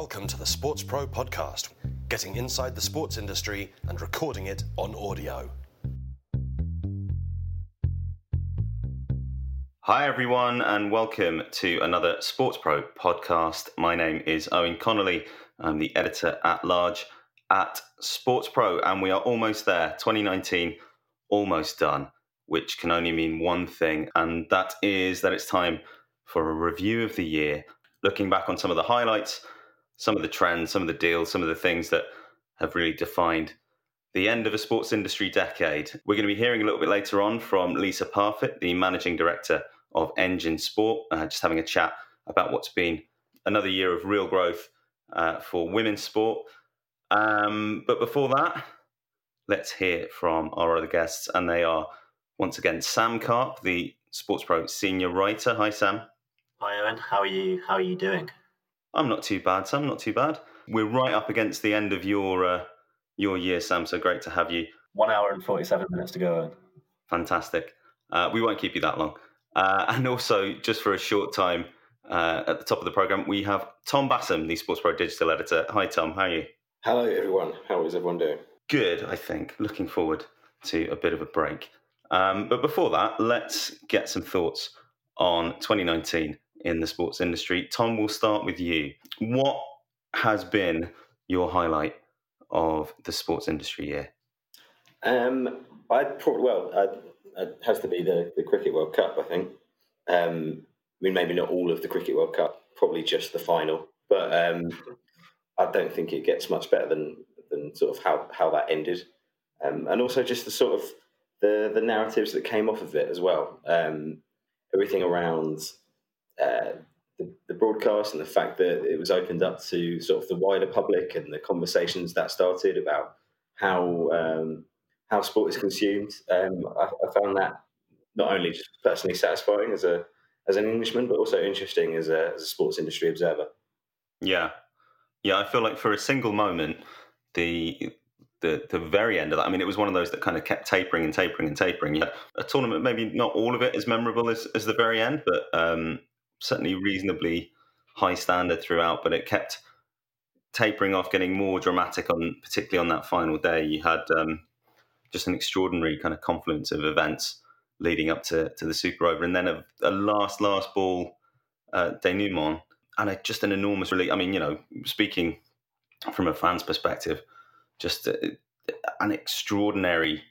Welcome to the SportsPro podcast, getting inside the sports industry and recording it on audio. Hi, everyone, and welcome to another SportsPro podcast. My name is Eoin Connolly. I'm the editor at large at SportsPro, and we are almost there 2019, almost done, which can only mean one thing, and that is that it's time for a review of the year, looking back on some of the highlights, some of the trends, some of the deals, some of the things that have really defined the end of a sports industry decade. We're going to be hearing a little bit later on from Lisa Parfitt, the managing director of Engine Sport, uh, just having a chat about what's been another year of real growth uh, for women's sport. Um, but before that, let's hear from our other guests, and they are once again Sam Carp, the SportsPro senior writer. Hi, Sam. Hi, Eoin. How are you? How are you doing? I'm not too bad, Sam. Not too bad. We're right up against the end of your uh, your year, Sam. So great to have you. One hour and forty-seven minutes to go. Fantastic. Uh, we won't keep you that long. Uh, and also, just for a short time, uh, at the top of the program, we have Tom Bassam, the SportsPro digital editor. Hi, Tom. How are you? Hello, everyone. How is everyone doing? Good, I think. Looking forward to a bit of a break. Um, but before that, let's get some thoughts on 2019 in the sports industry. Tom, we'll start with you. What has been your highlight of the sports industry year? Um, I probably well, I, it has to be the, the Cricket World Cup. I think. Um, I mean, maybe not all of the Cricket World Cup, probably just the final. But um, I don't think it gets much better than than sort of how how that ended, um, and also just the sort of the the narratives that came off of it as well. Um, everything around uh, the, the broadcast and the fact that it was opened up to sort of the wider public and the conversations that started about how um, how sport is consumed. Um, I, I, found that not only just personally satisfying as a as an Englishman, but also interesting as a, as a sports industry observer. Yeah, yeah. I feel like for a single moment, the the the very end of that. I mean, it was one of those that kind of kept tapering and tapering and tapering. You had a tournament, maybe not all of it as memorable as, as the very end, but um, certainly reasonably high standard throughout. But it kept tapering off, getting more dramatic on, particularly on that final day. You had um, just an extraordinary kind of confluence of events leading up to, to the Super Over, and then a, a last last ball uh, denouement, and a, just an enormous relief. I mean, you know, speaking from a fan's perspective just a, an extraordinary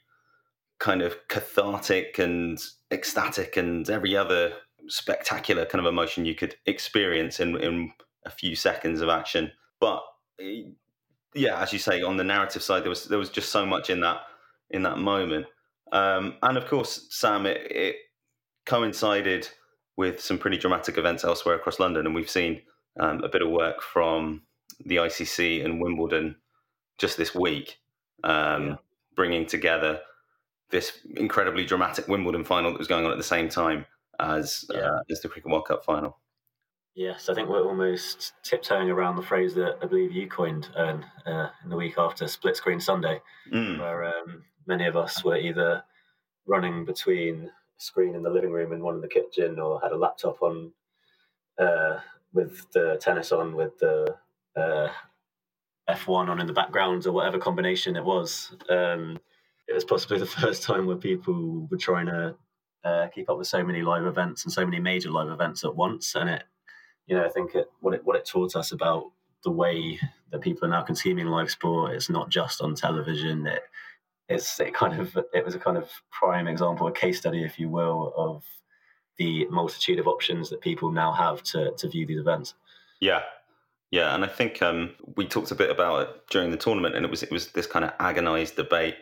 kind of cathartic and ecstatic and every other spectacular kind of emotion you could experience in in a few seconds of action. But yeah, as you say, on the narrative side, there was there was just so much in that in that moment, um, and of course, Sam, it, it, coincided with some pretty dramatic events elsewhere across London, and we've seen um, a bit of work from the ICC and Wimbledon just this week, um, yeah. bringing together this incredibly dramatic Wimbledon final that was going on at the same time as yeah. uh, as the Cricket World Cup final. Yes, I think we're almost tiptoeing around the phrase that I believe you coined, Eoin, uh, in the week after Split Screen Sunday, mm. where um, many of us were either running between a screen in the living room and one in the kitchen, or had a laptop on uh, with the tennis on with the uh, F1 on in the background or whatever combination it was. Um, it was possibly the first time where people were trying to uh, keep up with so many live events and so many major live events at once. And it, you know, I think it what it what it taught us about the way that people are now consuming live sport. It's not just on television. It it's it kind of it was a kind of prime example, a case study, if you will, of the multitude of options that people now have to to view these events. Yeah, yeah, and I think um, we talked a bit about it during the tournament, and it was it was this kind of agonised debate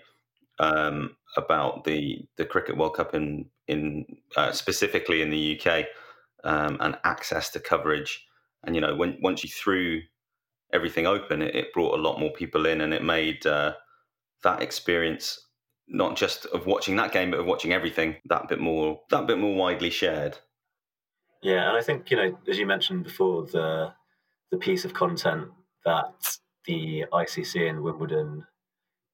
um, about the the cricket World Cup in in uh, specifically in the UK um, and access to coverage. And you know, when once you threw everything open, it, it brought a lot more people in, and it made uh, that experience not just of watching that game, but of watching everything that bit more that bit more widely shared. Yeah, and I think you know, as you mentioned before, the the piece of content that the ICC and Wimbledon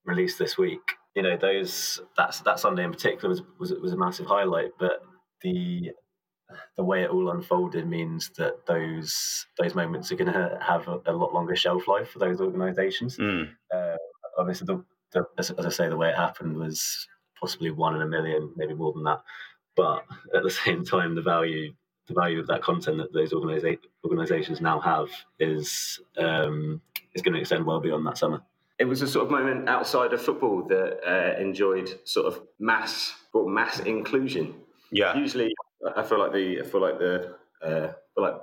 released this week. You know, those that's that Sunday in particular was was was a massive highlight. But the the way it all unfolded means that those those moments are going to have a, a, lot longer shelf life for those organisations. Mm. Uh, obviously, the, the, as, as, I say, the way it happened was possibly one in a million, maybe more than that. But at the same time, the value the value of that content that those organisa- organisations now have is um, is going to extend well beyond that summer. It was a sort of moment outside of football that uh, enjoyed sort of mass brought mass inclusion. Yeah. Usually, I feel like the I feel like the uh, feel like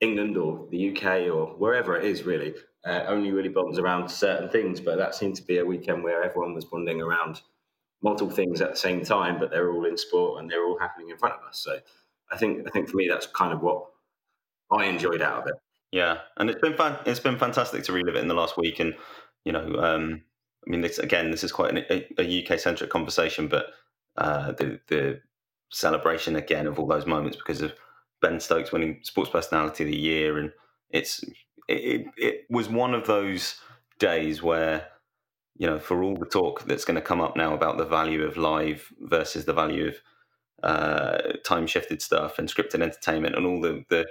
England or the UK or wherever it is really uh, only really bonds around certain things. But that seemed to be a weekend where everyone was bonding around multiple things at the same time, but they're all in sport and they're all happening in front of us. So I think I think for me that's kind of what I enjoyed out of it. Yeah, and it's been fun. It's been fantastic to relive it in the last week, and you know, um, I mean, this again, this is quite an, a, a UK centric conversation, but uh, the the celebration again of all those moments because of Ben Stokes winning Sports Personality of the Year, and it's it, it was one of those days where you know for all the talk that's going to come up now about the value of live versus the value of uh, time shifted stuff and scripted entertainment and all the the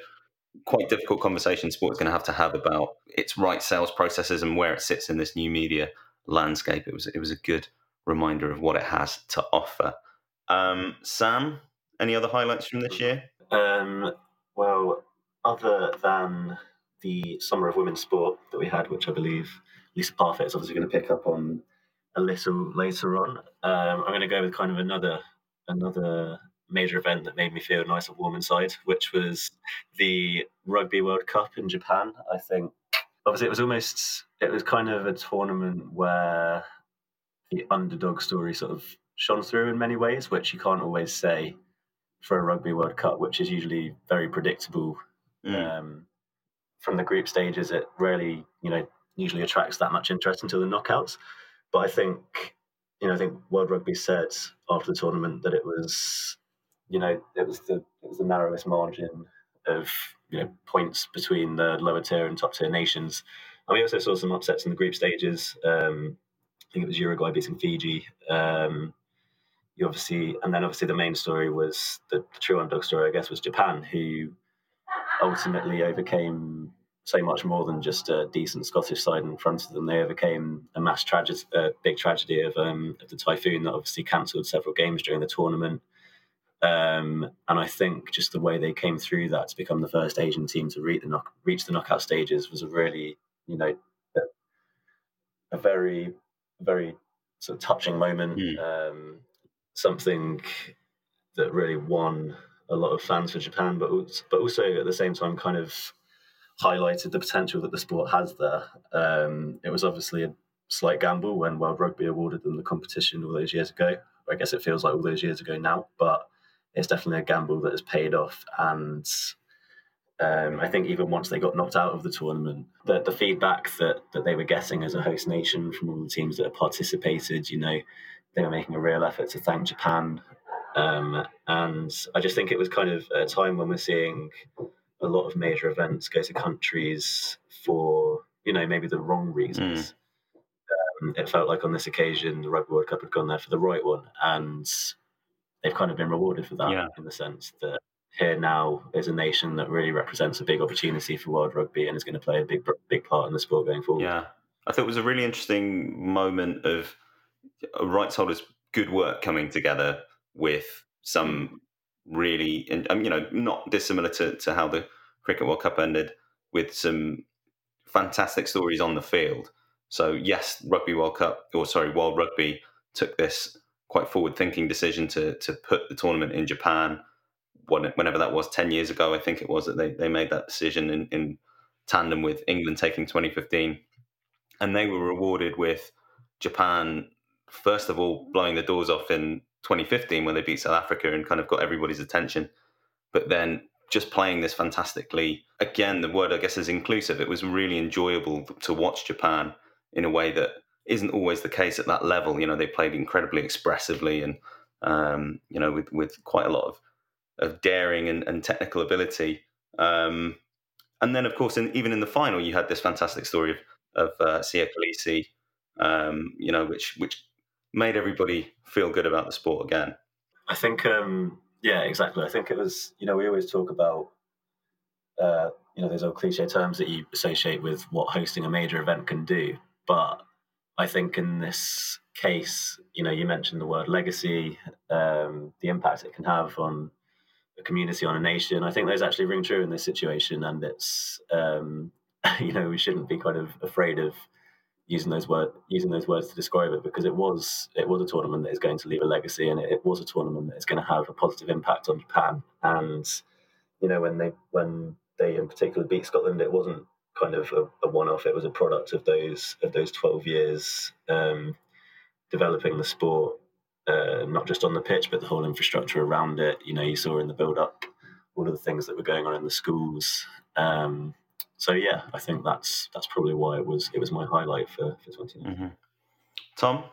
quite difficult conversation sports going to have to have about its right sales processes and where it sits in this new media landscape. It was it was a good reminder of what it has to offer. Um, Sam, any other highlights from this year? Um, well, other than the Summer of Women's Sport that we had, which I believe Lisa Parfitt is obviously going to pick up on a little later on, um, I'm going to go with kind of another another major event that made me feel nice and warm inside, which was the Rugby World Cup in Japan. I think obviously it was almost it was kind of a tournament where the underdog story sort of shone through in many ways, which you can't always say for a Rugby World Cup, which is usually very predictable. Mm. Um, from the group stages, it rarely, you know, usually attracts that much interest until the knockouts. But I think, you know, I think World Rugby said after the tournament that it was, you know, it was the it was the narrowest margin of you know points between the lower tier and top tier nations. And we also saw some upsets in the group stages. Um, I think it was Uruguay beating Fiji. Um, you obviously, and then obviously the main story was the, the true underdog story, I guess, was Japan, who ultimately overcame so much more than just a decent Scottish side in front of them. They overcame a mass tragedy, a big tragedy of, um, of the typhoon that obviously cancelled several games during the tournament. Um, and I think just the way they came through that to become the first Asian team to reach the knock, reach the knockout stages was a really, you know, a, a very, very sort of touching moment. Mm. Um, something that really won a lot of fans for Japan, but but also at the same time kind of highlighted the potential that the sport has there. Um, it was obviously a slight gamble when World Rugby awarded them the competition all those years ago. I guess it feels like all those years ago now, but it's definitely a gamble that has paid off. And um, I think even once they got knocked out of the tournament, the, the feedback that, that they were getting as a host nation from all the teams that had participated, you know, they were making a real effort to thank Japan. Um, and I just think it was kind of a time when we're seeing a lot of major events go to countries for, you know, maybe the wrong reasons. Mm. Um, it felt like on this occasion, the Rugby World Cup had gone there for the right one. And they've kind of been rewarded for that yeah. in the sense that here now is a nation that really represents a big opportunity for world rugby and is going to play a big big part in the sport going forward. Yeah, I thought it was a really interesting moment of rights holders' good work coming together with some really, and um, you know, not dissimilar to, to how the Cricket World Cup ended, with some fantastic stories on the field. So yes, Rugby World Cup, or sorry, World Rugby took this quite forward-thinking decision to to put the tournament in Japan. Whenever that was, ten years ago, I think it was that they, they made that decision in, in tandem with England taking 2015, and they were rewarded with Japan first of all blowing the doors off in 2015 when they beat South Africa and kind of got everybody's attention, but then just playing this fantastically. Again, the word I guess is inclusive. It was really enjoyable to watch Japan in a way that isn't always the case at that level. You know, they played incredibly expressively and um, you know with with quite a lot of of daring and, and technical ability. Um, and then, of course, in, even in the final, you had this fantastic story of of uh, Siya Kolisi, um, you know, which which made everybody feel good about the sport again. I think, um, Yeah, exactly. I think it was. You know, we always talk about uh, you know those old cliche terms that you associate with what hosting a major event can do, but I think in this case, you know, you mentioned the word legacy, um, the impact it can have on a community, on a nation. I think those actually ring true in this situation, and it's um, you know we shouldn't be kind of afraid of using those word using those words to describe it because it was it was a tournament that is going to leave a legacy, and it, it was a tournament that is going to have a positive impact on Japan. And you know when they when they in particular beat Scotland, it wasn't kind of a, a one-off. It was a product of those of those twelve years um, developing the sport, uh, not just on the pitch, but the whole infrastructure around it. You know, you saw in the build-up all of the things that were going on in the schools. Um, so yeah, I think that's that's probably why it was it was my highlight for for 2019. Mm-hmm. Tom.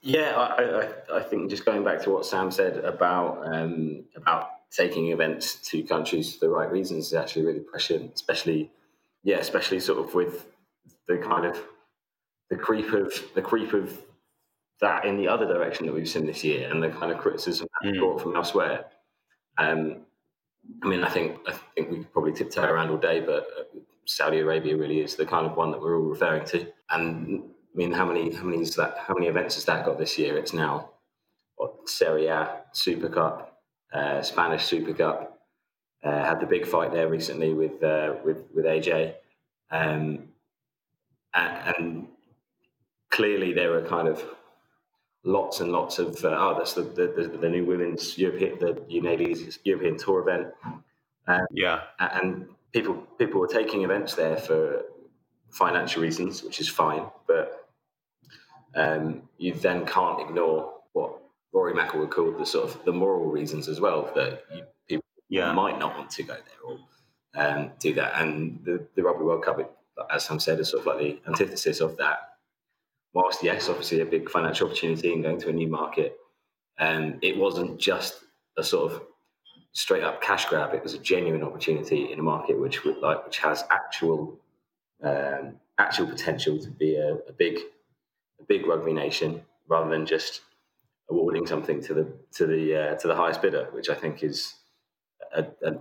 Yeah, I, I, I, think just going back to what Sam said about um, about taking events to countries for the right reasons is actually really prescient, especially yeah, especially sort of with the kind of the creep of the creep of that in the other direction that we've seen this year and the kind of criticism mm. brought from elsewhere. Um, I mean, I think I think we could probably tiptoe around all day, but uh, Saudi Arabia really is the kind of one that we're all referring to. And I mean, how many how many is that? How many events has that got this year? It's now what, Serie A, Super Cup, uh, Spanish Super Cup, uh, had the big fight there recently with uh, with with AJ, um, and, and, clearly there were kind of lots and lots of uh, oh that's the, the, the new women's European the Ladies European Tour event. Um, yeah, and people people were taking events there for financial reasons, which is fine, but um, you then can't ignore what Rory McIlroy called the sort of the moral reasons as well that you, people yeah. might not want to go there or um, do that. And the, the Rugby World Cup, as Sam said, is sort of like the antithesis of that. Whilst, yes, obviously a big financial opportunity in going to a new market, um, it wasn't just a sort of straight up cash grab. It was a genuine opportunity in a market which would like which has actual um, actual potential to be a, a, big a big rugby nation rather than just awarding something to the to the uh, to the highest bidder, which I think is a, a,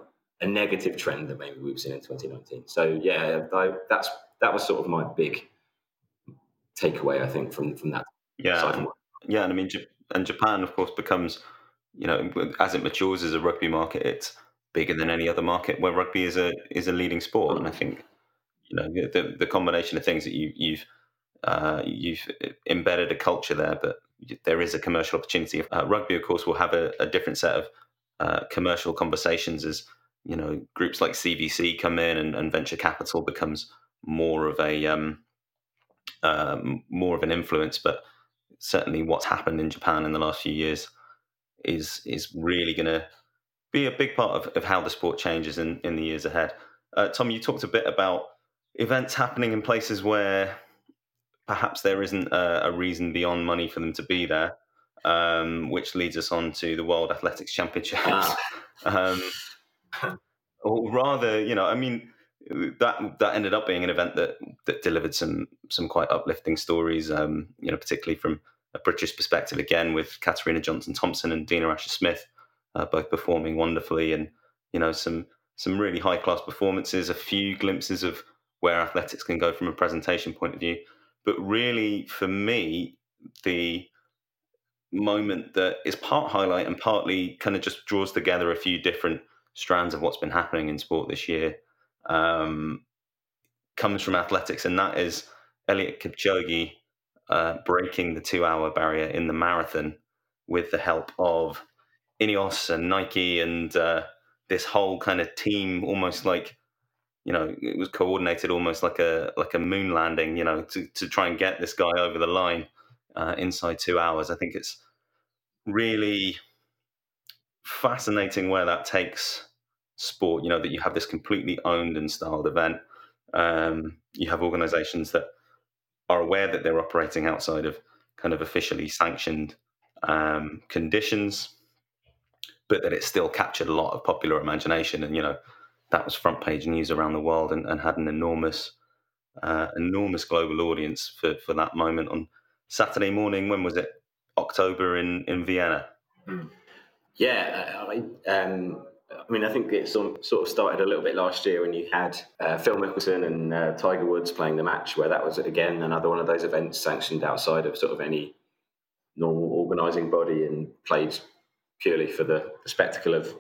a, negative trend that maybe we've seen in 2019. So yeah, I, that's that was sort of my big takeaway. I think from from that. Yeah, yeah, and I mean, and Japan, of course, becomes you know as it matures as a rugby market, it's bigger than any other market where rugby is a is a leading sport. And I think you know the the combination of things that you you've uh, you've embedded a culture there, but there is a commercial opportunity. Uh, rugby, of course, will have a, a different set of uh, commercial conversations as you know groups like CVC come in and, and venture capital becomes more of a um, um, more of an influence. But certainly, what's happened in Japan in the last few years is is really going to be a big part of, of how the sport changes in, in the years ahead. Uh, Tom, you talked a bit about events happening in places where perhaps there isn't a, a reason beyond money for them to be there, um, which leads us on to the World Athletics Championships. Ah. um, or rather, you know, I mean, that that ended up being an event that that delivered some some quite uplifting stories. Um, you know, particularly from a British perspective, again with Katarina Johnson Thompson and Dina Asher Smith, uh, both performing wonderfully, and you know some some really high class performances. A few glimpses of where athletics can go from a presentation point of view. But really, for me, the moment that is part highlight and partly kind of just draws together a few different strands of what's been happening in sport this year. Um, comes from athletics, and that is Eliud Kipchoge uh, breaking the two-hour barrier in the marathon with the help of Ineos and Nike and uh, this whole kind of team, almost like you know, it was coordinated almost like a like a moon landing, you know, to, to try and get this guy over the line uh, inside two hours. I think it's really fascinating where that takes sport. You know, that you have this completely owned and styled event. Um, you have organisations that are aware that they're operating outside of kind of officially sanctioned um, conditions, but that it still captured a lot of popular imagination. And you know, that was front page news around the world and, and had an enormous, uh, enormous global audience for, for that moment on Saturday morning. When was it? October in, in Vienna. Mm. Yeah, I, um, I mean, I think it sort of started a little bit last year when you had uh, Phil Mickelson and uh, Tiger Woods playing the match, where that was again another one of those events sanctioned outside of sort of any normal organising body and played purely for the, the, spectacle of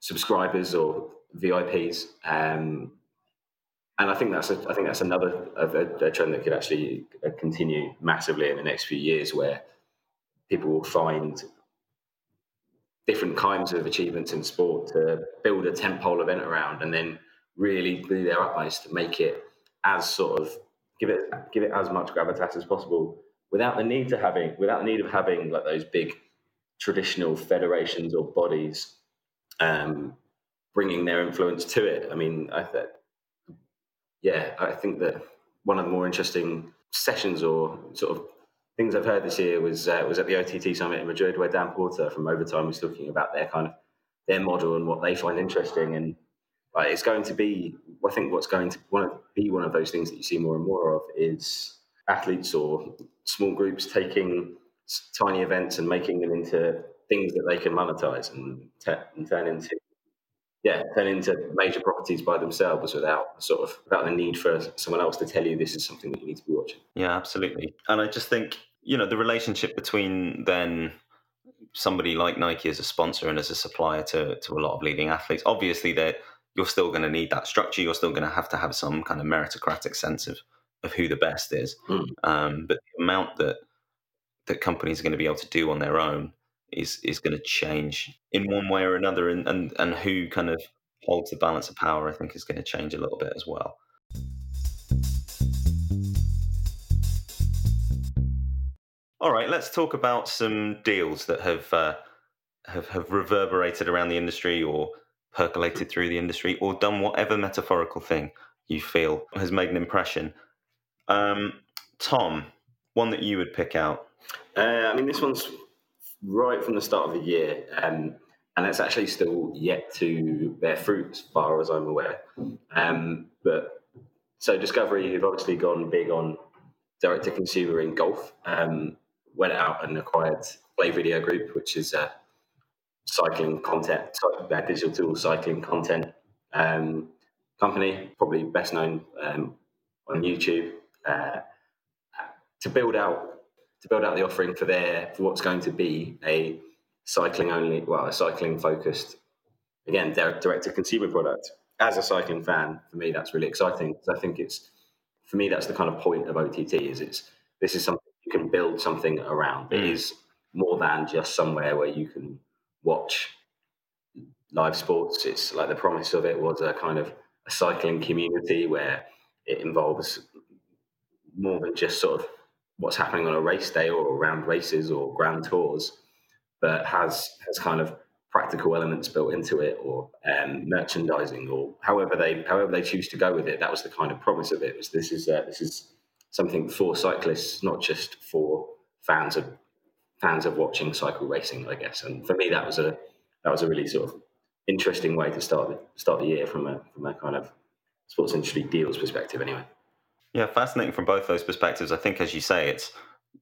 subscribers or VIPs. Um, and I think that's a, I think that's another a, a trend that could actually uh, continue massively in the next few years, where people will find different kinds of achievements in sport to build a tentpole event around, and then really do their utmost to make it as sort of give it give it as much gravitas as possible without the need to having without the need of having like those big traditional federations or bodies um, bringing their influence to it. I mean, I th- yeah, I think that one of the more interesting sessions or sort of things I've heard this year was uh, was at the OTT summit in Madrid, where Dan Porter from Overtime was talking about their kind of their model and what they find interesting, and like, it's going to be. I think what's going to one of, be one of those things that you see more and more of is athletes or small groups taking tiny events and making them into things that they can monetize and, t- and turn into yeah, turn into major properties by themselves without sort of without the need for someone else to tell you this is something that you need to be watching. Yeah, absolutely. And I just think you know the relationship between then somebody like Nike as a sponsor and as a supplier to to a lot of leading athletes. Obviously, that you're still going to need that structure. You're still going to have to have some kind of meritocratic sense of of who the best is. Mm. Um, but the amount that that companies are going to be able to do on their own is is going to change in one way or another, and and and who kind of holds the balance of power, I think, is going to change a little bit as well. All right, let's talk about some deals that have uh, have have reverberated around the industry or percolated through the industry or done whatever metaphorical thing you feel has made an impression. Um, Tom, one that you would pick out. Uh, I mean, this one's right from the start of the year, um, and it's actually still yet to bear fruit, as far as I'm aware. Um, but so Discovery have obviously gone big on direct to consumer in golf. Um, went out and acquired Play Video Group, which is a cycling content, uh, digital tool cycling content um, company, probably best known um, on YouTube. Uh, to build out to build out the offering for their for what's going to be a cycling only, well, a cycling focused, again, direct to consumer product. As a cycling fan, for me, that's really exciting because I think it's for me that's the kind of point of OTT is it's this is something you can build something around. Mm. It is more than just somewhere where you can watch live sports. It's like the promise of it was a kind of a cycling community where it involves more than just sort of what's happening on a race day or around races or grand tours, but has has kind of practical elements built into it or um, merchandising or however they however they choose to go with it. That was the kind of promise of it. Was this is uh, this is something for cyclists, not just for fans of fans of watching cycle racing, I guess. And for me, that was a that was a really sort of interesting way to start the, start the year from a from a kind of sports industry deals perspective, anyway. Yeah, fascinating from both those perspectives. I think, as you say, it's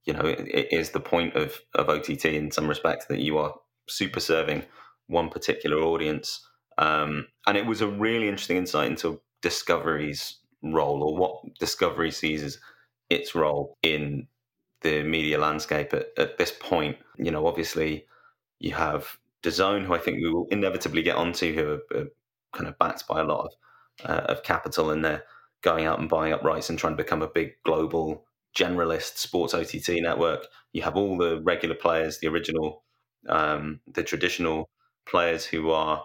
you know it, it is the point of of OTT in some respects that you are super serving one particular audience, um, and it was a really interesting insight into Discovery's role or what Discovery sees as its role in the media landscape at, at this point. You know, obviously, you have DAZN, who I think we will inevitably get onto, who are, are kind of backed by a lot of uh, of capital, and they're going out and buying up rights and trying to become a big global generalist sports OTT network. You have all the regular players, the original, um, the traditional players who are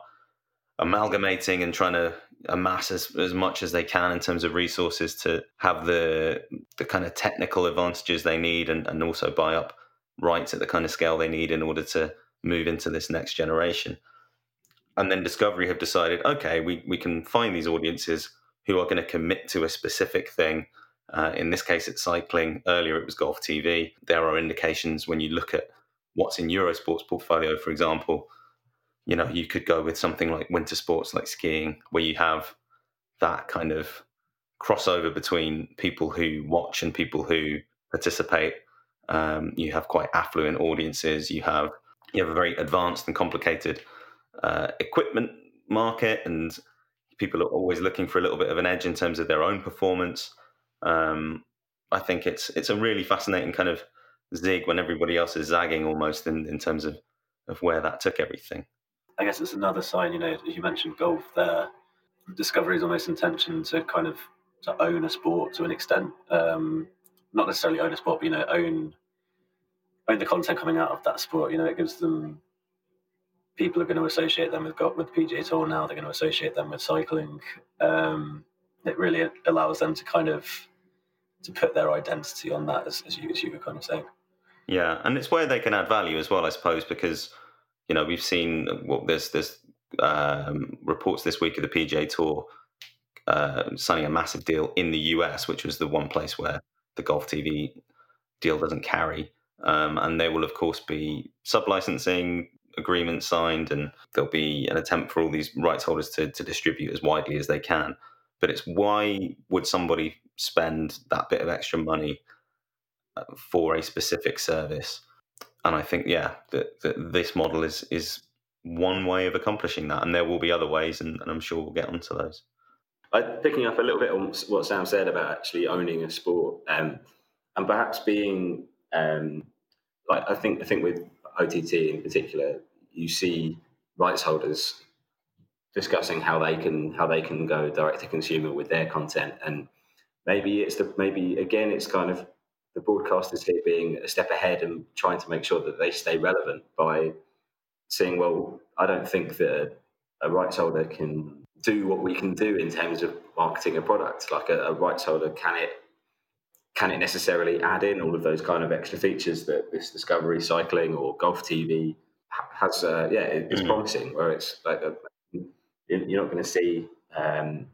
amalgamating and trying to amass as, as much as they can in terms of resources to have the the kind of technical advantages they need and, and also buy up rights at the kind of scale they need in order to move into this next generation. And then Discovery have decided, okay, we, we can find these audiences who are going to commit to a specific thing. Uh, in this case, it's cycling. Earlier, it was golf TV. There are indications when you look at what's in Eurosport's portfolio, for example, you know, you could go with something like winter sports, like skiing, where you have that kind of crossover between people who watch and people who participate. Um, you have quite affluent audiences. You have you have a very advanced and complicated uh, equipment market, and people are always looking for a little bit of an edge in terms of their own performance. Um, I think it's it's a really fascinating kind of zig when everybody else is zagging almost in, in terms of, of where that took everything. I guess it's another sign, you know, as you mentioned golf there, Discovery's almost intention to kind of to own a sport to an extent. Um, not necessarily own a sport, but you know, own own the content coming out of that sport. You know, it gives them people are going to associate them with with PGA Tour now. They're going to associate them with cycling. Um, it really allows them to kind of to put their identity on that, as, as you as you were kind of saying. Yeah, and it's where they can add value as well, I suppose, because you know we've seen well, there's there's um, reports this week of the PGA Tour uh, signing a massive deal in the US, which was the one place where the Golf TV deal doesn't carry. Um, and there will, of course, be sub licensing agreements signed, and there'll be an attempt for all these rights holders to, to distribute as widely as they can. But it's why would somebody spend that bit of extra money uh, for a specific service? And I think, yeah, that, that this model is is one way of accomplishing that, and there will be other ways, and, and I'm sure we'll get onto those. I, picking up a little bit on what Sam said about actually owning a sport, um, and perhaps being um, like I think I think with OTT in particular, you see rights holders discussing how they can how they can go direct to consumer with their content, and maybe it's the maybe again it's kind of the broadcasters here being a step ahead and trying to make sure that they stay relevant by saying, well, I don't think that a rights holder can do what we can do in terms of marketing a product. Like a, a rights holder, can it can it necessarily add in all of those kind of extra features that this Discovery Cycling or Golf TV has? Uh, yeah, it's mm. promising. Where it's like a, you're not going to see, um,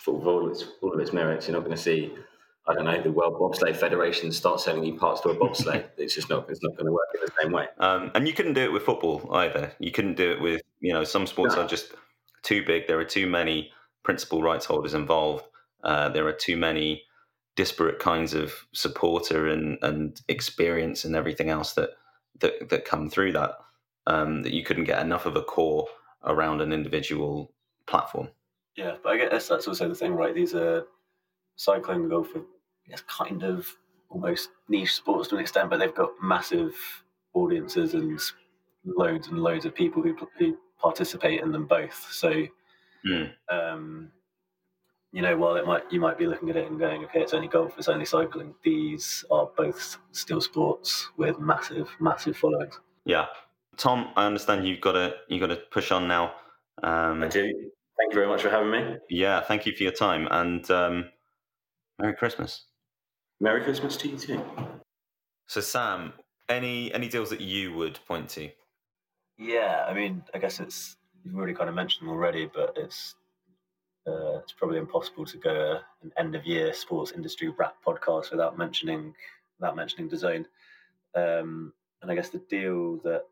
for all of its all of its merits, you're not going to see. I don't know, the World Bobsleigh Federation start selling you parts to a bobsleigh. it's just not, it's not going to work in the same way. Um, and you couldn't do it with football either. You couldn't do it with, you know, some sports no. are just too big. There are too many principal rights holders involved. Uh, there are too many disparate kinds of supporter and, and experience and everything else that that, that come through that um, that you couldn't get enough of a core around an individual platform. Yeah, but I guess that's also the thing, right? These are cycling go for yes, kind of almost niche sports to an extent, but they've got massive audiences and loads and loads of people who, who participate in them both. So, mm. um, you know, while it might you might be looking at it and going, okay, it's only golf, it's only cycling. These are both still sports with massive, massive followings. Yeah, Tom, I understand you've got to you've got to push on now. Um, I do. Thank you very much for having me. Yeah, thank you for your time and um, Merry Christmas. Merry Christmas to you too. So, Sam, any any deals that you would point to? Yeah, I mean, I guess it's you've already kind of mentioned them already, but it's uh, it's probably impossible to go an end of year sports industry wrap podcast without mentioning without mentioning DAZN. Um, and I guess the deal that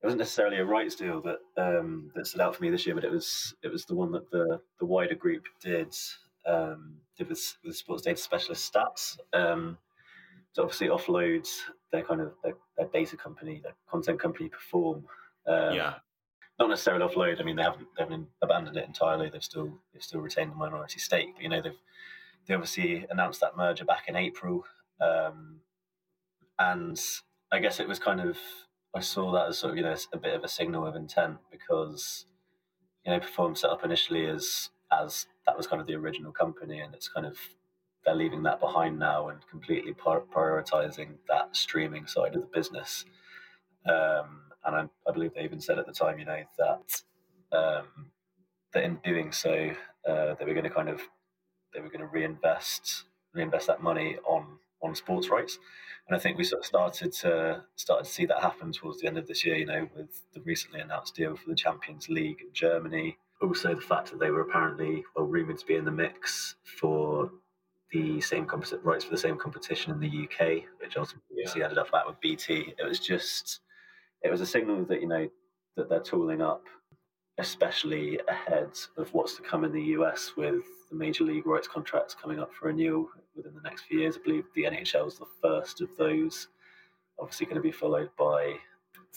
it wasn't necessarily a rights deal that um, that stood out for me this year, but it was it was the one that the the wider group did um, did with, with sports data specialist stats. Um, to obviously offloads their kind of their, their data company, their content company perform um, yeah. Not necessarily offload. I mean, they haven't they haven't abandoned it entirely. They've still they've still retained the minority stake. But you know, they've they obviously announced that merger back in April, um, and I guess it was kind of I saw that as sort of you know a bit of a signal of intent because you know Perform set up initially as as that was kind of the original company, and it's kind of they're leaving that behind now and completely prioritizing that streaming side of the business. Um, and I, I, believe they even said at the time, you know, that um, that in doing so, uh, they were going to kind of they were going to reinvest reinvest that money on on sports rights. And I think we sort of started to started to see that happen towards the end of this year. You know, with the recently announced deal for the Champions League in Germany. Also, the fact that they were apparently well rumored to be in the mix for the same composite rights for the same competition in the UK, which ultimately yeah. ended up back with BT. It was just it was a signal that you know that they're tooling up, especially ahead of what's to come in the US with the major league rights contracts coming up for renewal within the next few years. I believe the NHL is the first of those. Obviously, going to be followed by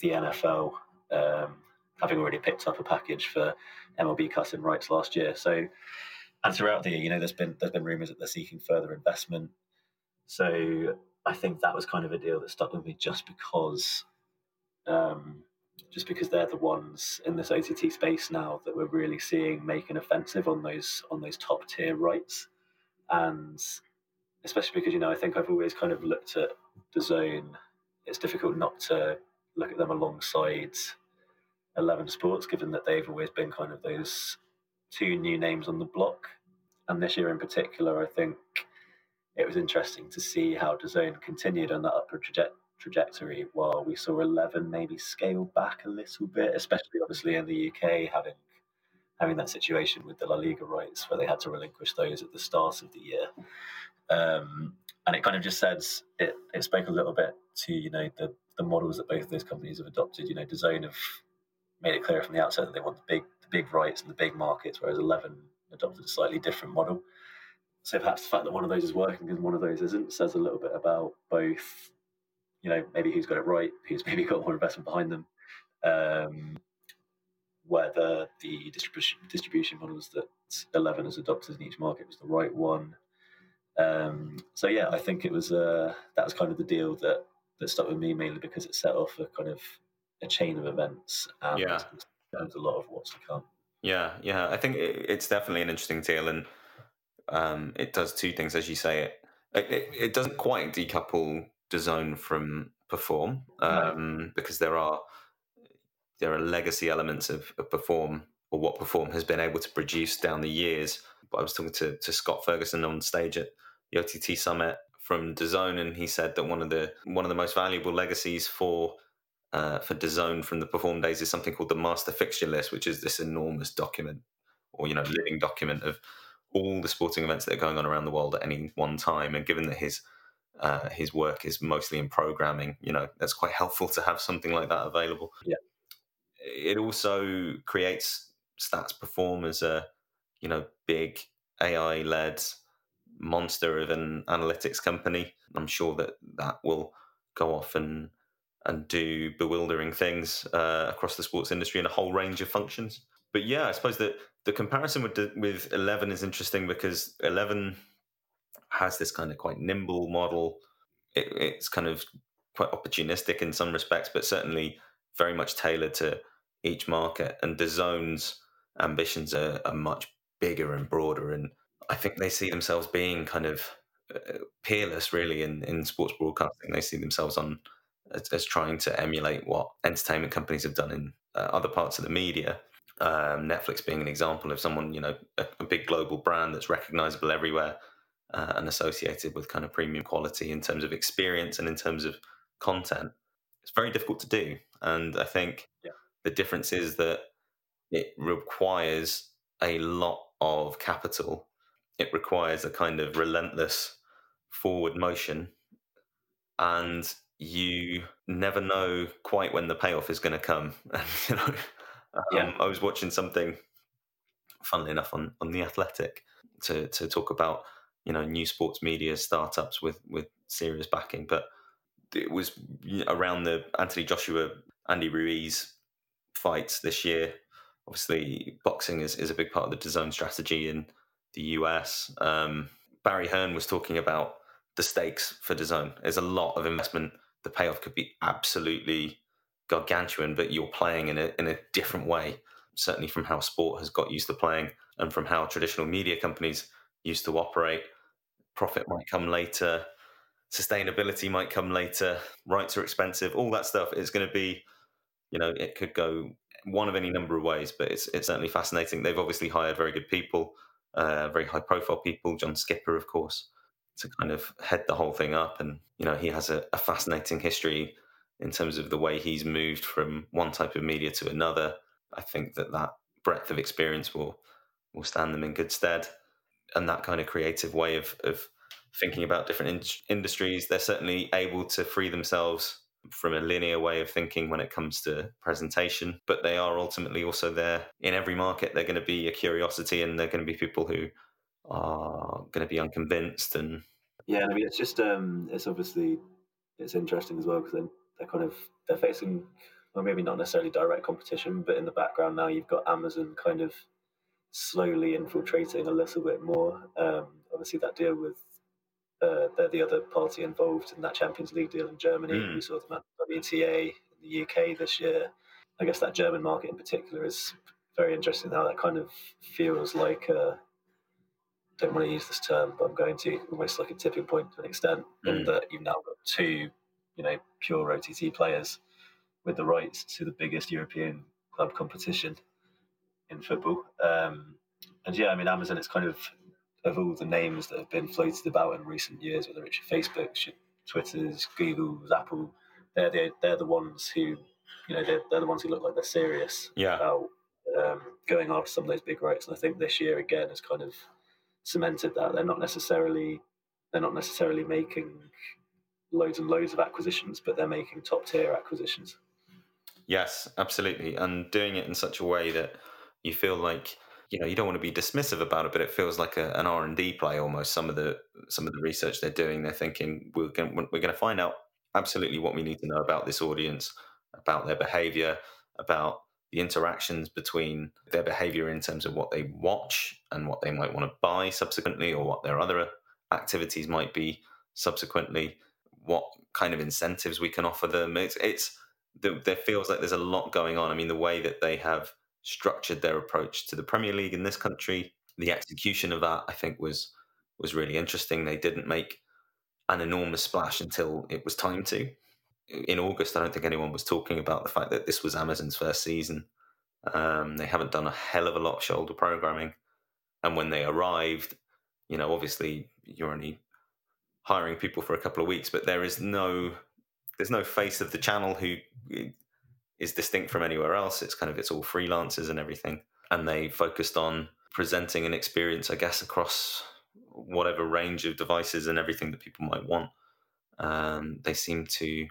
the NFL um, having already picked up a package for MLB cutting rights last year. So, and throughout the year, you know, there's been there's been rumours that they're seeking further investment. So I think that was kind of a deal that stuck with me just because, um, just because they're the ones in this OTT space now that we're really seeing make an offensive on those on those top tier rights, and especially because you know I think I've always kind of looked at DAZN. It's difficult not to look at them alongside Eleven Sports, given that they've always been kind of those two new names on the block. And this year in particular, I think it was interesting to see how DAZN continued on that upward traje- trajectory while we saw 11 maybe scale back a little bit, especially obviously in the UK having having that situation with the La Liga rights where they had to relinquish those at the start of the year. Um, and it kind of just says it, it spoke a little bit to you know the the models that both of those companies have adopted. You know, DAZN have made it clear from the outset that they want the big the big rights and the big markets, whereas Eleven adopted a slightly different model. So perhaps the fact that one of those is working and one of those isn't says a little bit about both. You know, maybe who's got it right, who's maybe got more investment behind them, um, whether the distribution distribution models that Eleven has adopted in each market was the right one. Um, so yeah, I think it was uh, that was kind of the deal that that stuck with me mainly because it set off a kind of a chain of events and yeah. a lot of what's to come. Yeah, yeah, I think it's definitely an interesting deal, and um, it does two things, as you say. It it, it doesn't quite decouple DAZN from perform um, because there are there are legacy elements of, of, perform or what perform has been able to produce down the years. But I was talking to, to Scott Ferguson on stage at the OTT Summit from DAZN, and he said that one of the one of the most valuable legacies for uh, for DAZN from the perform days is something called the master fixture list, which is this enormous document or you know living document of all the sporting events that are going on around the world at any one time. And given that his uh, his work is mostly in programming, you know that's quite helpful to have something like that available. Yeah. It also creates stats perform as a you know big AI led monster of an analytics company. I'm sure that that will go off and and do bewildering things uh, across the sports industry in a whole range of functions. But yeah, I suppose that the comparison with with Eleven is interesting because Eleven has this kind of quite nimble model. It, it's kind of quite opportunistic in some respects, but certainly very much tailored to each market. And DAZN's ambitions are, are much bigger and broader, and I think they see themselves being kind of uh, peerless, really, in in sports broadcasting. They see themselves on as, as trying to emulate what entertainment companies have done in uh, other parts of the media. Um, Netflix being an example of someone, you know, a, a big global brand that's recognizable everywhere uh, and associated with kind of premium quality in terms of experience and in terms of content. It's very difficult to do. And I think yeah. the difference is that it requires a lot of capital. It requires a kind of relentless forward motion. And you never know quite when the payoff is going to come. you know, um, yeah. I was watching something, funnily enough, on on the Athletic to to talk about you know new sports media startups with with serious backing, but it was around the Anthony Joshua Andy Ruiz fights this year. Obviously, boxing is, is a big part of the DAZN strategy in the US. Um, Barry Hearn was talking about the stakes for DAZN. There's a lot of investment the payoff could be absolutely gargantuan, but you're playing in a in a different way. Certainly from how sport has got used to playing, and from how traditional media companies used to operate. Profit might come later, sustainability might come later, rights are expensive, all that stuff is going to be, you know, it could go one of any number of ways, but it's it's certainly fascinating. They've obviously hired very good people, uh, very high profile people. John Skipper, of course, to kind of head the whole thing up. And, you know, he has a, a fascinating history in terms of the way he's moved from one type of media to another. I think that that breadth of experience will will stand them in good stead. And that kind of creative way of, of thinking about different in- industries, they're certainly able to free themselves from a linear way of thinking when it comes to presentation. But they are ultimately also there in every market. They're going to be a curiosity and they're going to be people who are going to be unconvinced and yeah i mean it's just um it's obviously it's interesting as well because they're, they're kind of they're facing well, maybe not necessarily direct competition, but in the background now you've got Amazon kind of slowly infiltrating a little bit more. Um, obviously, that deal with uh, they're the other party involved in that Champions League deal in Germany. Mm. We saw them at WTA in the UK this year. I guess that German market in particular is very interesting now. That kind of feels like a, I don't want to use this term, but I'm going to almost like a tipping point to an extent, mm. in that you've now got two, you know, pure OTT players with the rights to the biggest European club competition in football. Um, and yeah, I mean, Amazon, it's kind of of all the names that have been floated about in recent years, whether it's Facebook, Twitter's, Google's, Apple, they're the, they're the ones who, you know, they're, they're the ones who look like they're serious yeah. about um, going after some of those big rights. And I think this year again has kind of cemented that they're not necessarily they're not necessarily making loads and loads of acquisitions, but they're making top tier acquisitions. Yes, absolutely, and doing it in such a way that you feel like you know you don't want to be dismissive about it, but it feels like a, an R and D play almost. Some of the some of the research they're doing, they're thinking we're going we're going to find out absolutely what we need to know about this audience, about their behavior, about the interactions between their behavior in terms of what they watch and what they might want to buy subsequently, or what their other activities might be subsequently, what kind of incentives we can offer them. It's, it's there feels like there's a lot going on. I mean, the way that they have structured their approach to the Premier League in this country, the execution of that, I think, was was really interesting. They didn't make an enormous splash until it was time to in August, I don't think anyone was talking about the fact that this was Amazon's first season. Um, they haven't done a hell of a lot of shoulder programming, and when they arrived, you know, obviously you're only hiring people for a couple of weeks, but there is no there's no face of the channel who is distinct from anywhere else. It's kind of it's all freelancers and everything, and they focused on presenting an experience, I guess, across whatever range of devices and everything that people might want. Um, they seem to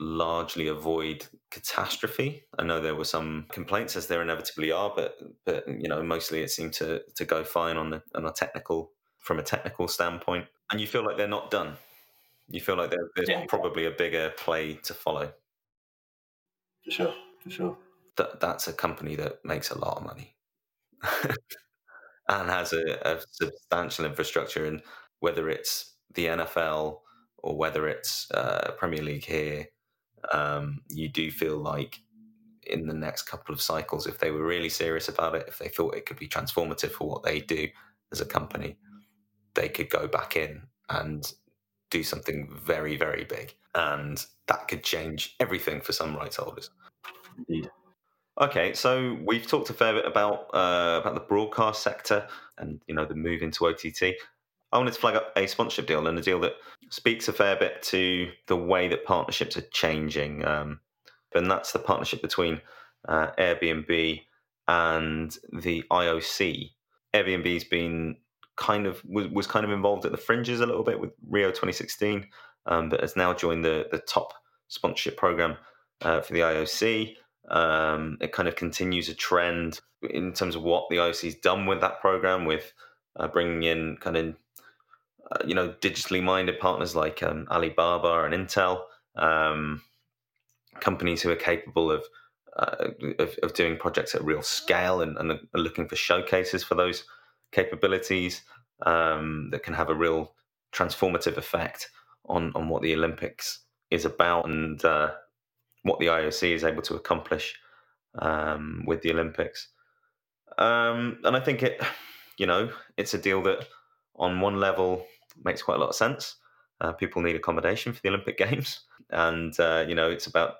largely avoid catastrophe. I know there were some complaints, as there inevitably are, but but you know mostly it seemed to to go fine on the on a technical from a technical standpoint. And you feel like they're not done. You feel like there's yeah. probably a bigger play to follow. For sure, for sure. That that's a company that makes a lot of money. and has a, a substantial infrastructure and whether it's the NFL or whether it's uh, Premier League here um, you do feel like in the next couple of cycles, if they were really serious about it, if they thought it could be transformative for what they do as a company, they could go back in and do something very, very big. And that could change everything for some rights holders. Indeed. Okay, so we've talked a fair bit about uh, about the broadcast sector and you know the move into OTT. I wanted to flag up a sponsorship deal and a deal that speaks a fair bit to the way that partnerships are changing. Um, and that's the partnership between uh, Airbnb and the IOC. Airbnb's been kind of was, was kind of involved at the fringes a little bit with Rio 2016, um, but has now joined the the top sponsorship program uh, for the IOC. Um, it kind of continues a trend in terms of what the IOC's done with that program, with uh, bringing in kind of uh, you know, digitally minded partners like um, Alibaba and Intel, um, companies who are capable of, uh, of, of doing projects at real scale and, and, are looking for showcases for those capabilities um, that can have a real transformative effect on on what the Olympics is about and uh, what the IOC is able to accomplish um, with the Olympics. Um, and I think it, you know, it's a deal that on one level makes quite a lot of sense. Uh, people need accommodation for the Olympic Games, and uh, you know it's about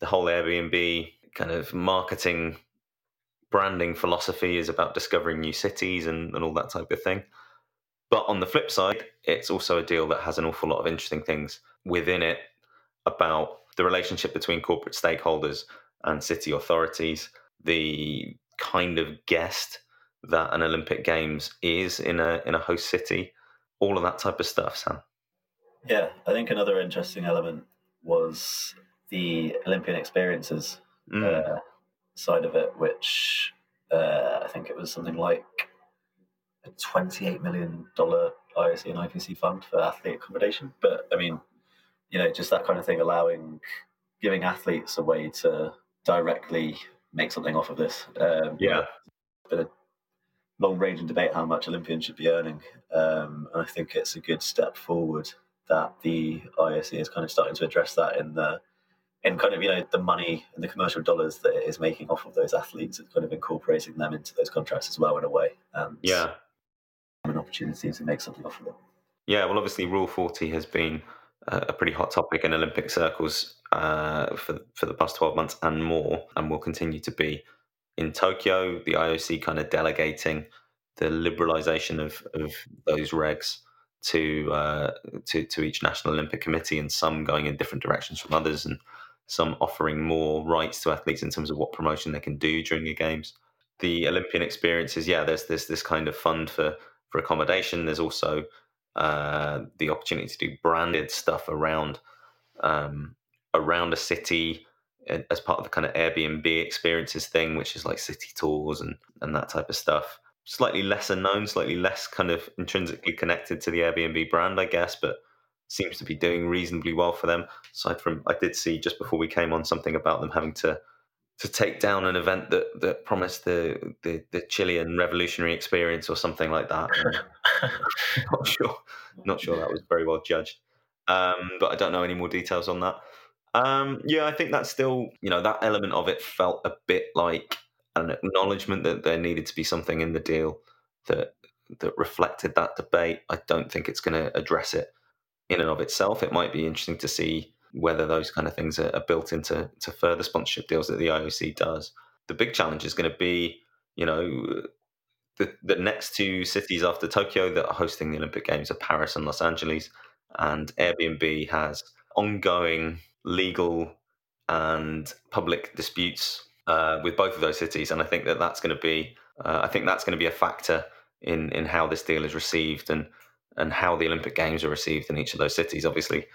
the whole Airbnb kind of marketing, branding philosophy is about discovering new cities and, and all that type of thing. But on the flip side, it's also a deal that has an awful lot of interesting things within it about the relationship between corporate stakeholders and city authorities, the kind of guest that an Olympic Games is in a in a host city, all of that type of stuff, Sam. Yeah, I think another interesting element was the Olympian experiences mm. uh, side of it, which uh, I think it was something like a $28 million IOC and IPC fund for athlete accommodation. But I mean, you know, just that kind of thing, allowing giving athletes a way to directly make something off of this. Um, yeah, been a long ranging debate how much Olympians should be earning, um, and I think it's a good step forward that the IOC is kind of starting to address that in the in kind of you know the money and the commercial dollars that it is making off of those athletes, it's kind of incorporating them into those contracts as well in a way. And yeah, an opportunity to make something off of them. Yeah, well, obviously, Rule Forty has been a pretty hot topic in Olympic circles uh, for for the past twelve months and more, and will continue to be. In Tokyo, the IOC kind of delegating the liberalisation of, of those regs to uh, to to each national Olympic committee, and some going in different directions from others, and some offering more rights to athletes in terms of what promotion they can do during the games. The Olympian experiences, yeah, there's this this kind of fund for for accommodation. There's also uh, the opportunity to do branded stuff around um, around a city uh, as part of the kind of Airbnb experiences thing, which is like city tours and and that type of stuff. Slightly lesser known, slightly less kind of intrinsically connected to the Airbnb brand, I guess, but seems to be doing reasonably well for them. Aside from, I did see just before we came on something about them having to to take down an event that that promised the the, the Chilean revolutionary experience or something like that. not sure, not sure that was very well judged. Um, but I don't know any more details on that. Um, yeah, I think that's still, you know, that element of it felt a bit like an acknowledgement that there needed to be something in the deal that that reflected that debate. I don't think it's going to address it in and of itself. It might be interesting to see whether those kind of things are, are built into to further sponsorship deals that the IOC does. The big challenge is going to be, you know, the, the next two cities after Tokyo that are hosting the Olympic Games are Paris and Los Angeles. And Airbnb has ongoing legal and public disputes uh, with both of those cities. And I think that that's going to be, uh, I think that's going to be a factor in in how this deal is received and and how the Olympic Games are received in each of those cities. Obviously,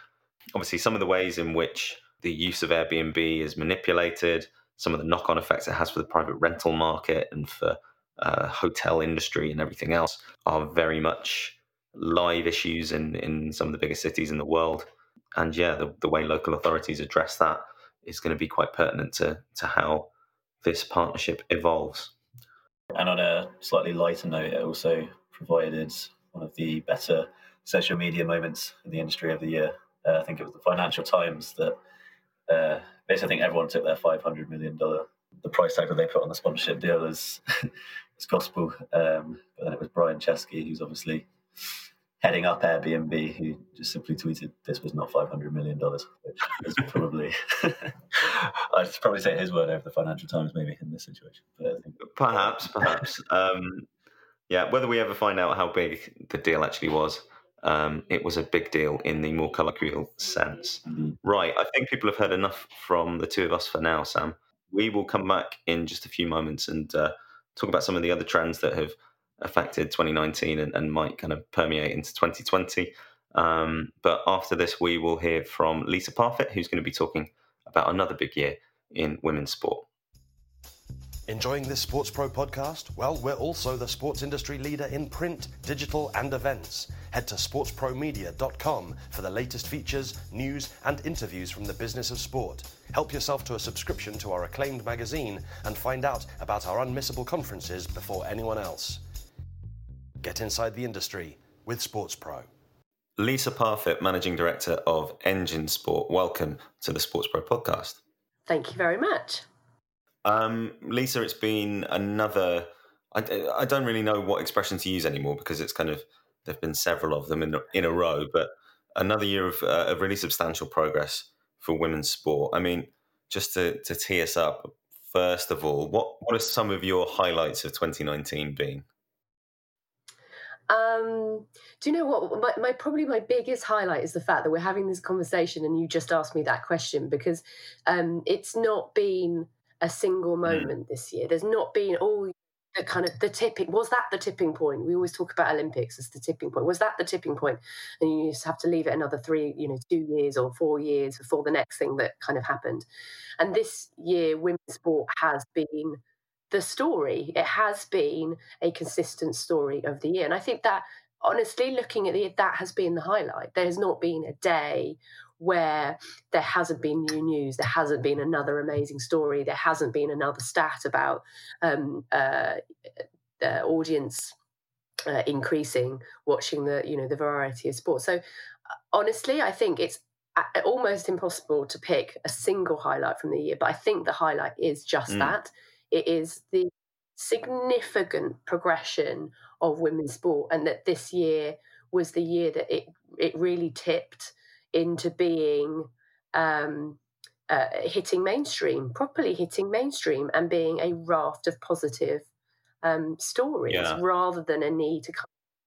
obviously some of the ways in which the use of Airbnb is manipulated, some of the knock-on effects it has for the private rental market and for uh, hotel industry and everything else are very much live issues in, in some of the biggest cities in the world. And yeah, the, the way local authorities address that is going to be quite pertinent to, to how this partnership evolves. And on a slightly lighter note, it also provided one of the better social media moments in the industry of the year. Uh, I think it was the Financial Times that uh, basically I think everyone took their five hundred million dollar the price tag that they put on the sponsorship deal as as gospel. Um, but then it was Brian Chesky, who's obviously heading up Airbnb, who just simply tweeted this was not five hundred million dollars, which is probably I'd probably say his word over the Financial Times maybe in this situation. perhaps, perhaps. Um, yeah, whether we ever find out how big the deal actually was, um, it was a big deal in the more colloquial sense. Mm-hmm. Right, I think people have heard enough from the two of us for now, Sam. We will come back in just a few moments and uh, talk about some of the other trends that have affected 2019 and, and might kind of permeate into 2020. Um, but after this, we will hear from Lisa Parfitt, who's going to be talking about another big year in women's sport. Enjoying this SportsPro podcast? Well, we're also the sports industry leader in print, digital, and events. Head to sportspromedia.com for the latest features, news, and interviews from the business of sport. Help yourself to a subscription to our acclaimed magazine and find out about our unmissable conferences before anyone else. Get inside the industry with SportsPro. Lisa Parfitt, Managing Director of Engine Sport, welcome to the SportsPro podcast. Thank you very much. Um, Lisa, it's been another. I, I don't really know what expression to use anymore because it's kind of there've been several of them in in a row, but another year of, uh, of really substantial progress for women's sport. I mean, just to, to tee us up, first of all, what what are some of your highlights of 2019 been? Um, do you know what? My, my, probably my biggest highlight is the fact that we're having this conversation, and you just asked me that question because um, it's not been a single mm. moment mm. this year. There's not been all the kind of the tipping. Was that the tipping point? We always talk about Olympics as the tipping point. Was that the tipping point? And you just have to leave it another three, you know, two years or four years before the next thing that kind of happened. And this year, women's sport has been the story. It has been a consistent story of the year, and I think that honestly, looking at it, that has been the highlight. There has not been a day where there hasn't been new news, there hasn't been another amazing story, there hasn't been another stat about um, uh, uh, audience uh, increasing watching the you know the variety of sports. So uh, honestly, I think it's almost impossible to pick a single highlight from the year, but I think the highlight is just mm. that. It is the significant progression of women's sport, and that this year was the year that it it really tipped into being um, uh, hitting mainstream, properly hitting mainstream, and being a raft of positive um, stories yeah. rather than a need to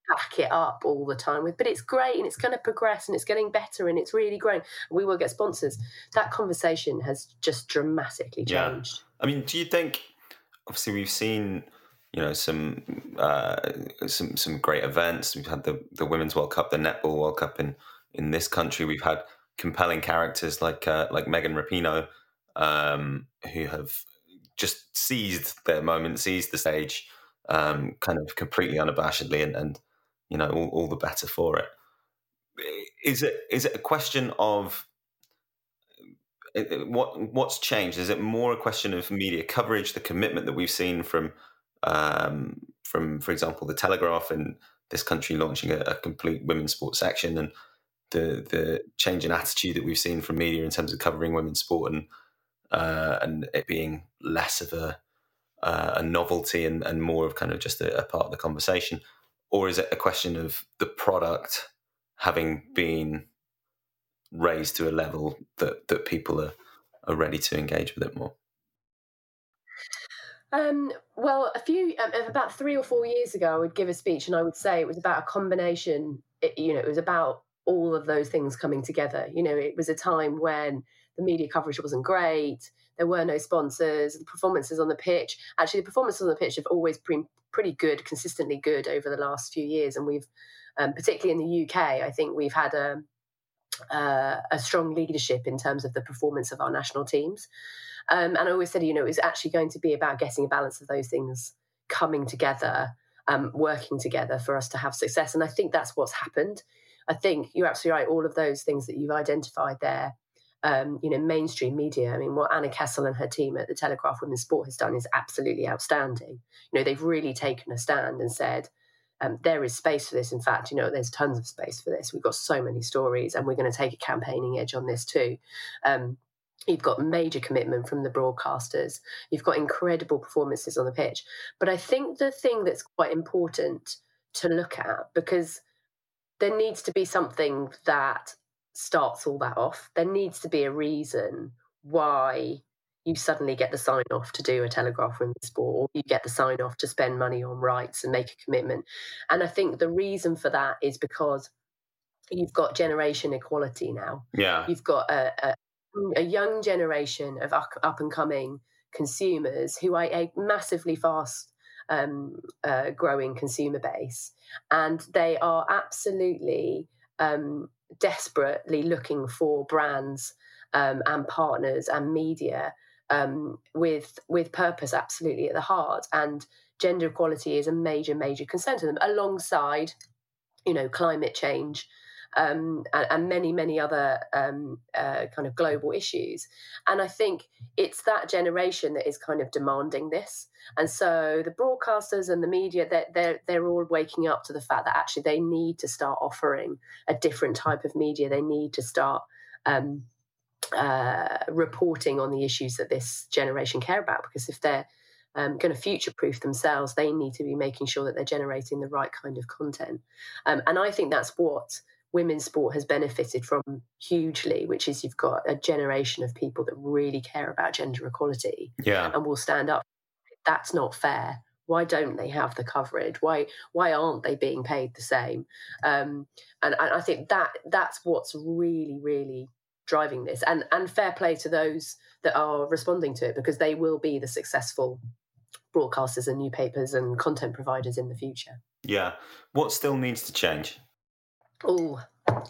back it up all the time with. But it's great and it's going to progress and it's getting better and it's really growing. We will get sponsors. That conversation has just dramatically changed. Yeah. I mean, do you think? Obviously, we've seen you know some uh, some some great events. We've had the the Women's World Cup, the Netball World Cup in in this country. We've had compelling characters like uh, like Megan Rapinoe, um, who have just seized their moment, seized the stage, um, kind of completely unabashedly, and, and you know all, all, the better for it. Is it is it a question of what what's changed? Is it more a question of media coverage, the commitment that we've seen from um, from, for example, the Telegraph in this country launching a, a complete women's sports section, and the the change in attitude that we've seen from media in terms of covering women's sport and uh, and it being less of a uh, a novelty and, and more of kind of just a, a, part of the conversation, or is it a question of the product having been raised to a level that that people are are ready to engage with it more? Um, well, a few um, about three or four years ago, I would give a speech, and I would say it was about a combination. It, you know, it was about all of those things coming together. You know, it was a time when the media coverage wasn't great. There were no sponsors. The performances on the pitch, actually, the performances on the pitch have always been pretty good, consistently good over the last few years. And we've, um, particularly in the UK, I think we've had a, uh, a strong leadership in terms of the performance of our national teams. Um, and I always said, you know, it's actually going to be about getting a balance of those things coming together, um, working together for us to have success. And I think that's what's happened. I think you're absolutely right. All of those things that you've identified there, um, you know, mainstream media. I mean, what Anna Kessel and her team at the Telegraph Women's Sport has done is absolutely outstanding. You know, they've really taken a stand and said, um, there is space for this. In fact, you know, there's tons of space for this. We've got so many stories, and we're going to take a campaigning edge on this too. Um, you've got major commitment from the broadcasters. You've got incredible performances on the pitch. But I think the thing that's quite important to look at because there needs to be something that starts all that off. There needs to be a reason why you suddenly get the sign off to do a Telegraph Women's Sport, or you get the sign off to spend money on rights and make a commitment. And I think the reason for that is because you've got generation equality now. Yeah. You've got a, a, a young generation of up, up and coming consumers who are a massively fast um, uh, growing consumer base. And they are absolutely um, desperately looking for brands um, and partners and media um, with with purpose absolutely at the heart. And gender equality is a major, major concern to them, alongside, you know, climate change. Um, and, and, many, many other um, uh, kind of global issues. And I think it's that generation that is kind of demanding this. And so the broadcasters and the media, they're, they're, they're all waking up to the fact that actually they need to start offering a different type of media. They need to start um, uh, reporting on the issues that this generation care about. Because if they're um, going to future proof themselves, they need to be making sure that they're generating the right kind of content. Um, and I think that's what women's sport has benefited from hugely, which is you've got a generation of people that really care about gender equality yeah. and will stand up. That's not fair. Why don't they have the coverage? Why why aren't they being paid the same? Um, and, and i think that that's what's really really driving this. And and fair play to those that are responding to it because they will be the successful broadcasters and newspapers and content providers in the future. Yeah. What still needs to change oh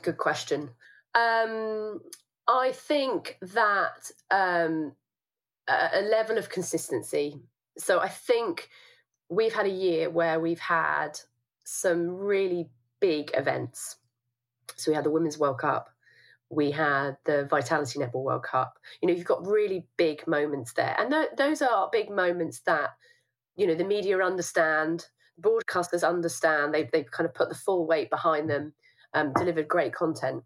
good question um, i think that um, a level of consistency so I think we've had a year where we've had some really big events. So we had the Women's World Cup, we had the Vitality Netball World Cup. You know, you've got really big moments there, and th- those are big moments that you know the media understand, broadcasters understand. They've they've kind of put the full weight behind them, um, delivered great content.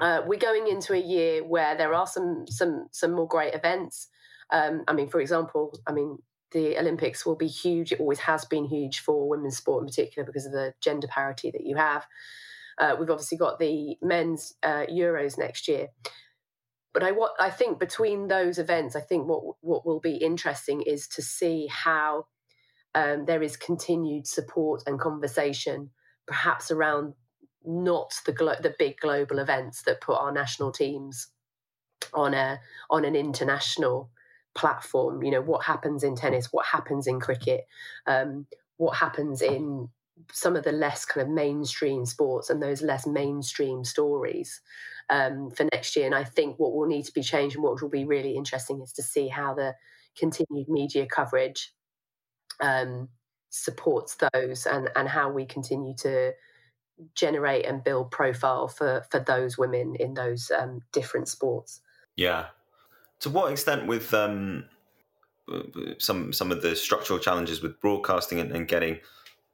Uh, we're going into a year where there are some some some more great events. Um, I mean, for example, I mean the Olympics will be huge. It always has been huge for women's sport in particular because of the gender parity that you have. Uh, we've obviously got the men's uh, Euros next year. But I, what, I think between those events, I think what what will be interesting is to see how um, there is continued support and conversation, perhaps around not the glo- the big global events that put our national teams on a on an international platform. You know what happens in tennis, what happens in cricket, um, what happens in some of the less kind of mainstream sports and those less mainstream stories um, for next year. And I think what will need to be changed and what will be really interesting is to see how the continued media coverage um, supports those and, and how we continue to generate and build profile for, for those women in those um, different sports. Yeah. To what extent with um, some some of the structural challenges with broadcasting and, and getting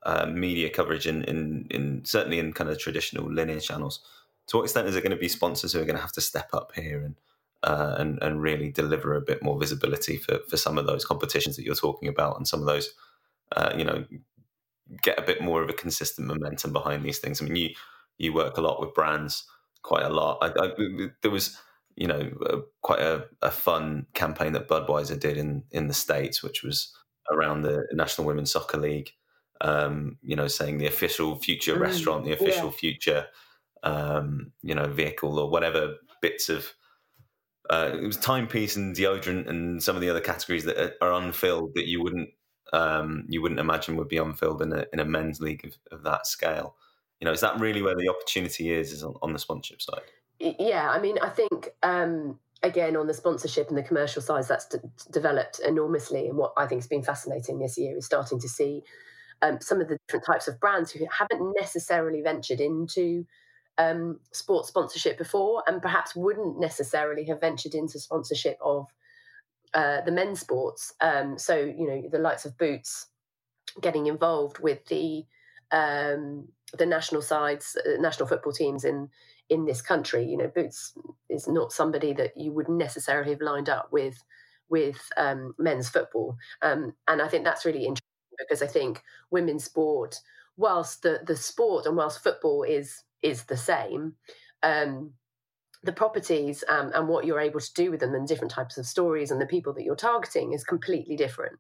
uh, media coverage in, in, in certainly in kind of traditional linear channels. To what extent is it going to be sponsors who are going to have to step up here and uh, and and really deliver a bit more visibility for for some of those competitions that you're talking about and some of those uh, you know get a bit more of a consistent momentum behind these things. I mean, you you work a lot with brands, quite a lot. I, I, there was you know quite a, a fun campaign that Budweiser did in in the states, which was around the National Women's Soccer League um, you know, saying the official future mm, restaurant, the official yeah. future, um, you know, vehicle or whatever bits of. Uh, it was timepiece and deodorant and some of the other categories that are unfilled that you wouldn't um, you wouldn't imagine would be unfilled in a in a men's league of, of that scale. You know, is that really where the opportunity is? Is on, on the sponsorship side? Yeah, I mean, I think um, again on the sponsorship and the commercial side, that's d- developed enormously. And what I think has been fascinating this year is starting to see um, some of the different types of brands who haven't necessarily ventured into um, sports sponsorship before and perhaps wouldn't necessarily have ventured into sponsorship of uh, the men's sports. Um, so, you know, the likes of Boots getting involved with the um, the national sides, uh, national football teams in in this country. You know, Boots is not somebody that you would necessarily have lined up with with um, men's football, um, and I think that's really interesting because I think women's sport, whilst the the sport and whilst football is is the same, um, the properties um, and what you're able to do with them and different types of stories and the people that you're targeting is completely different.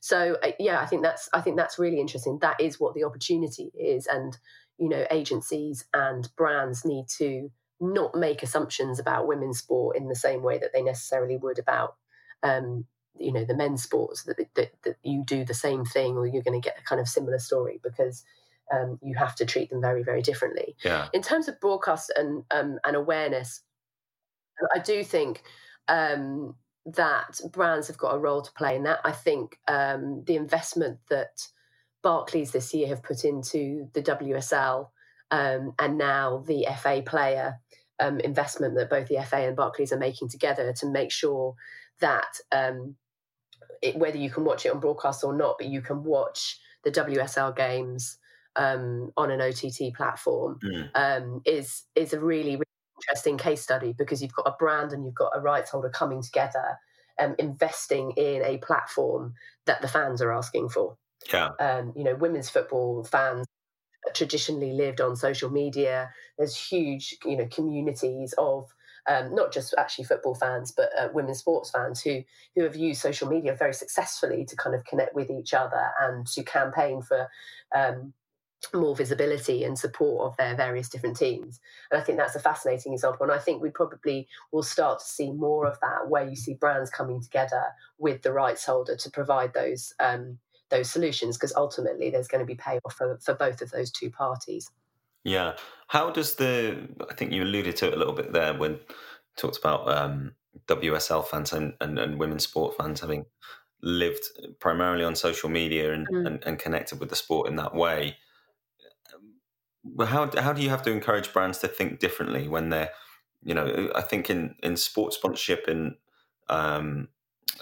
So uh, yeah, I think that's I think that's really interesting. That is what the opportunity is, and you know, agencies and brands need to not make assumptions about women's sport in the same way that they necessarily would about um, you know the men's sports that, that, that you do the same thing or you're going to get a kind of similar story because um, you have to treat them very very differently yeah. in terms of broadcast and um, and awareness i do think um, that brands have got a role to play in that i think um, the investment that barclays this year have put into the wsl um, and now the fa player um, investment that both the fa and barclays are making together to make sure that um, it, whether you can watch it on broadcast or not, but you can watch the WSL games um, on an OTT platform mm. um, is is a really, really interesting case study because you've got a brand and you've got a rights holder coming together, um, investing in a platform that the fans are asking for. Yeah, um, you know, women's football fans traditionally lived on social media. There's huge, you know, communities of um, not just actually football fans, but uh, women's sports fans who who have used social media very successfully to kind of connect with each other and to campaign for um, more visibility and support of their various different teams. And I think that's a fascinating example. And I think we probably will start to see more of that, where you see brands coming together with the rights holder to provide those um, those solutions, because ultimately there's going to be payoff for, for both of those two parties. Yeah. How does the, I think you alluded to it a little bit there when you talked about um, WSL fans and, and, and, women's sport fans having lived primarily on social media and, mm. and, and, connected with the sport in that way. Well, how, how do you have to encourage brands to think differently when they're you know, I think in in sports sponsorship in um,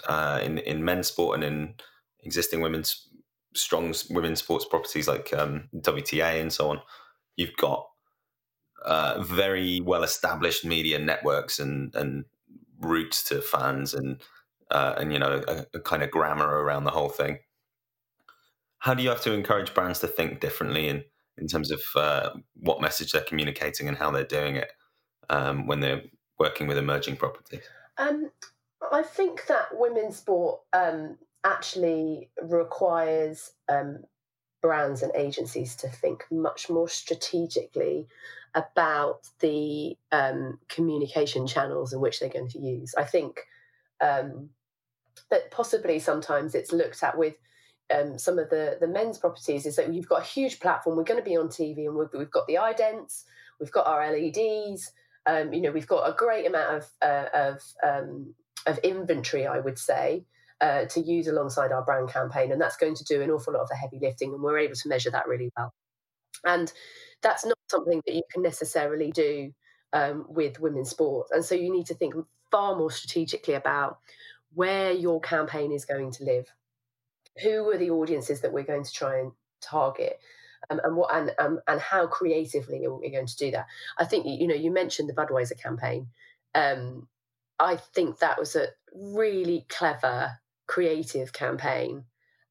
uh, in in men's sport and in existing women's strong women's sports properties like um, WTA and so on, you've got uh, very well established media networks and and routes to fans and uh, and you know a, a, kind of grammar around the whole thing. How do you have to encourage brands to think differently in in terms of uh, what message they're communicating and how they're doing it um, when they're working with emerging properties? Um, I think that women's sport um, actually requires um, brands and agencies to think much more strategically about the um, communication channels in which they're going to use. I think um, that possibly sometimes it's looked at with um, some of the the men's properties is that you've got a huge platform. We're going to be on TV, and we've, we've got the idents, we've got our LEDs. Um, you know, we've got a great amount of uh, of um, of inventory, I would say, uh, to use alongside our brand campaign, and that's going to do an awful lot of the heavy lifting, and we're able to measure that really well. And that's not something that you can necessarily do um, with women's sports, and so you need to think far more strategically about where your campaign is going to live who are the audiences that we're going to try and target um, and what and um, and how creatively are we going to do that. I think you know you mentioned the budweiser campaign. Um, i think that was a really clever creative campaign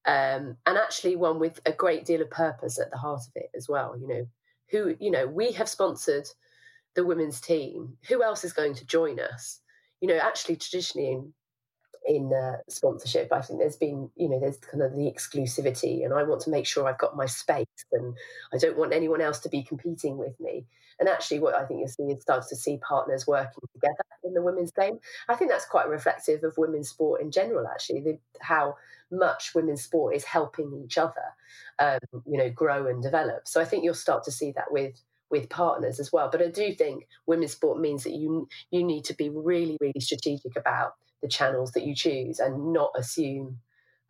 um, and actually one with a great deal of purpose at the heart of it as well you know. Who you know we have sponsored the women's team. Who else is going to join us? You know actually traditionally in in uh, sponsorship. I think there's been, you know, there's kind of the exclusivity, and I want to make sure I've got my space, and I don't want anyone else to be competing with me. And actually, what I think you'll see is start to see partners working together in the women's game. I think that's quite reflective of women's sport in general. Actually, the, how much women's sport is helping each other, um, you know, grow and develop. So I think you'll start to see that with with partners as well. But I do think women's sport means that you you need to be really really strategic about the channels that you choose and not assume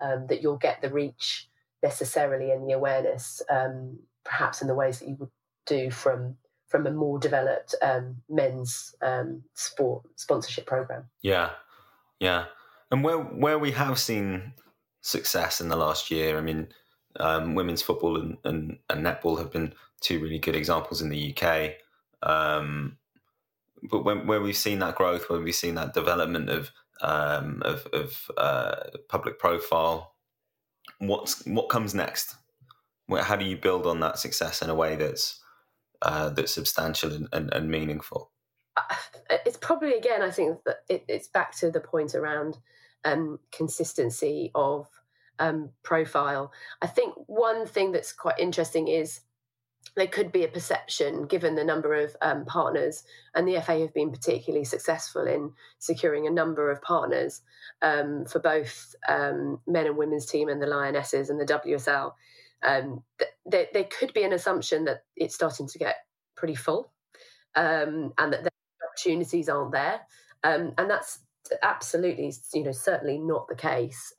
um, that you'll get the reach necessarily and the awareness um, perhaps in the ways that you would do from from a more developed um, men's um, sport sponsorship program. Yeah, yeah, and where where we have seen success in the last year, I mean, um, women's football and, and, and netball have been two really good examples in the UK. Um, but when, where we've seen that growth, where we've seen that development of um, of, of uh, public profile. What's what comes next? How do you build on that success in a way that's uh, that's substantial and, and, and, meaningful? Uh, it's probably again, I think that it, it's back to the point around um, consistency of um, profile. I think one thing that's quite interesting is there could be a perception, given the number of um, partners, and the FA have been particularly successful in securing a number of partners um, for both um, men and women's team and the Lionesses and the WSL. Um, th- there, there, could be an assumption that it's starting to get pretty full, um, and that the opportunities aren't there, um, and that's absolutely, you know, certainly not the case.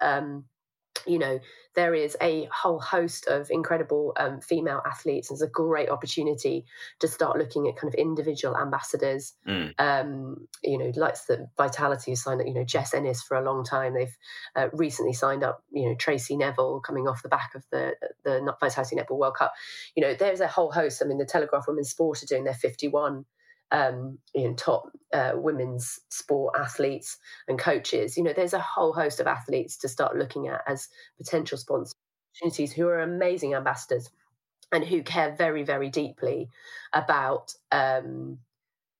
You know, there is a whole host of incredible um, female athletes. It's a great opportunity to start looking at kind of individual ambassadors. Mm. Um, you know, like the Vitality has signed up, you know, Jess Ennis for a long time. They've uh, recently signed up, you know, Tracey Neville coming off the back of the the Vitality Netball World Cup. You know, there's a whole host. I mean, the Telegraph Women's Sport are doing their 51 um, you know, top uh, women's sport athletes and coaches. You know, there's a whole host of athletes to start looking at as potential sponsor opportunities who are amazing ambassadors and who care very, very deeply about um,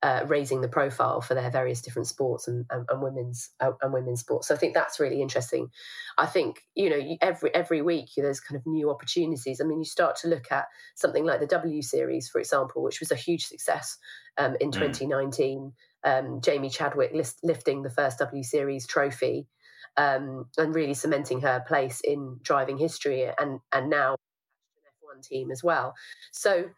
uh, raising the profile for their various different sports and, and, and women's uh, and women's sports. So I think that's really interesting. I think you know every every week there's kind of new opportunities. I mean, you start to look at something like the W Series, for example, which was a huge success um, in mm. 2019. Um, Jamie Chadwick list, lifting the first W Series trophy um, and really cementing her place in driving history, and and now F1 team as well. So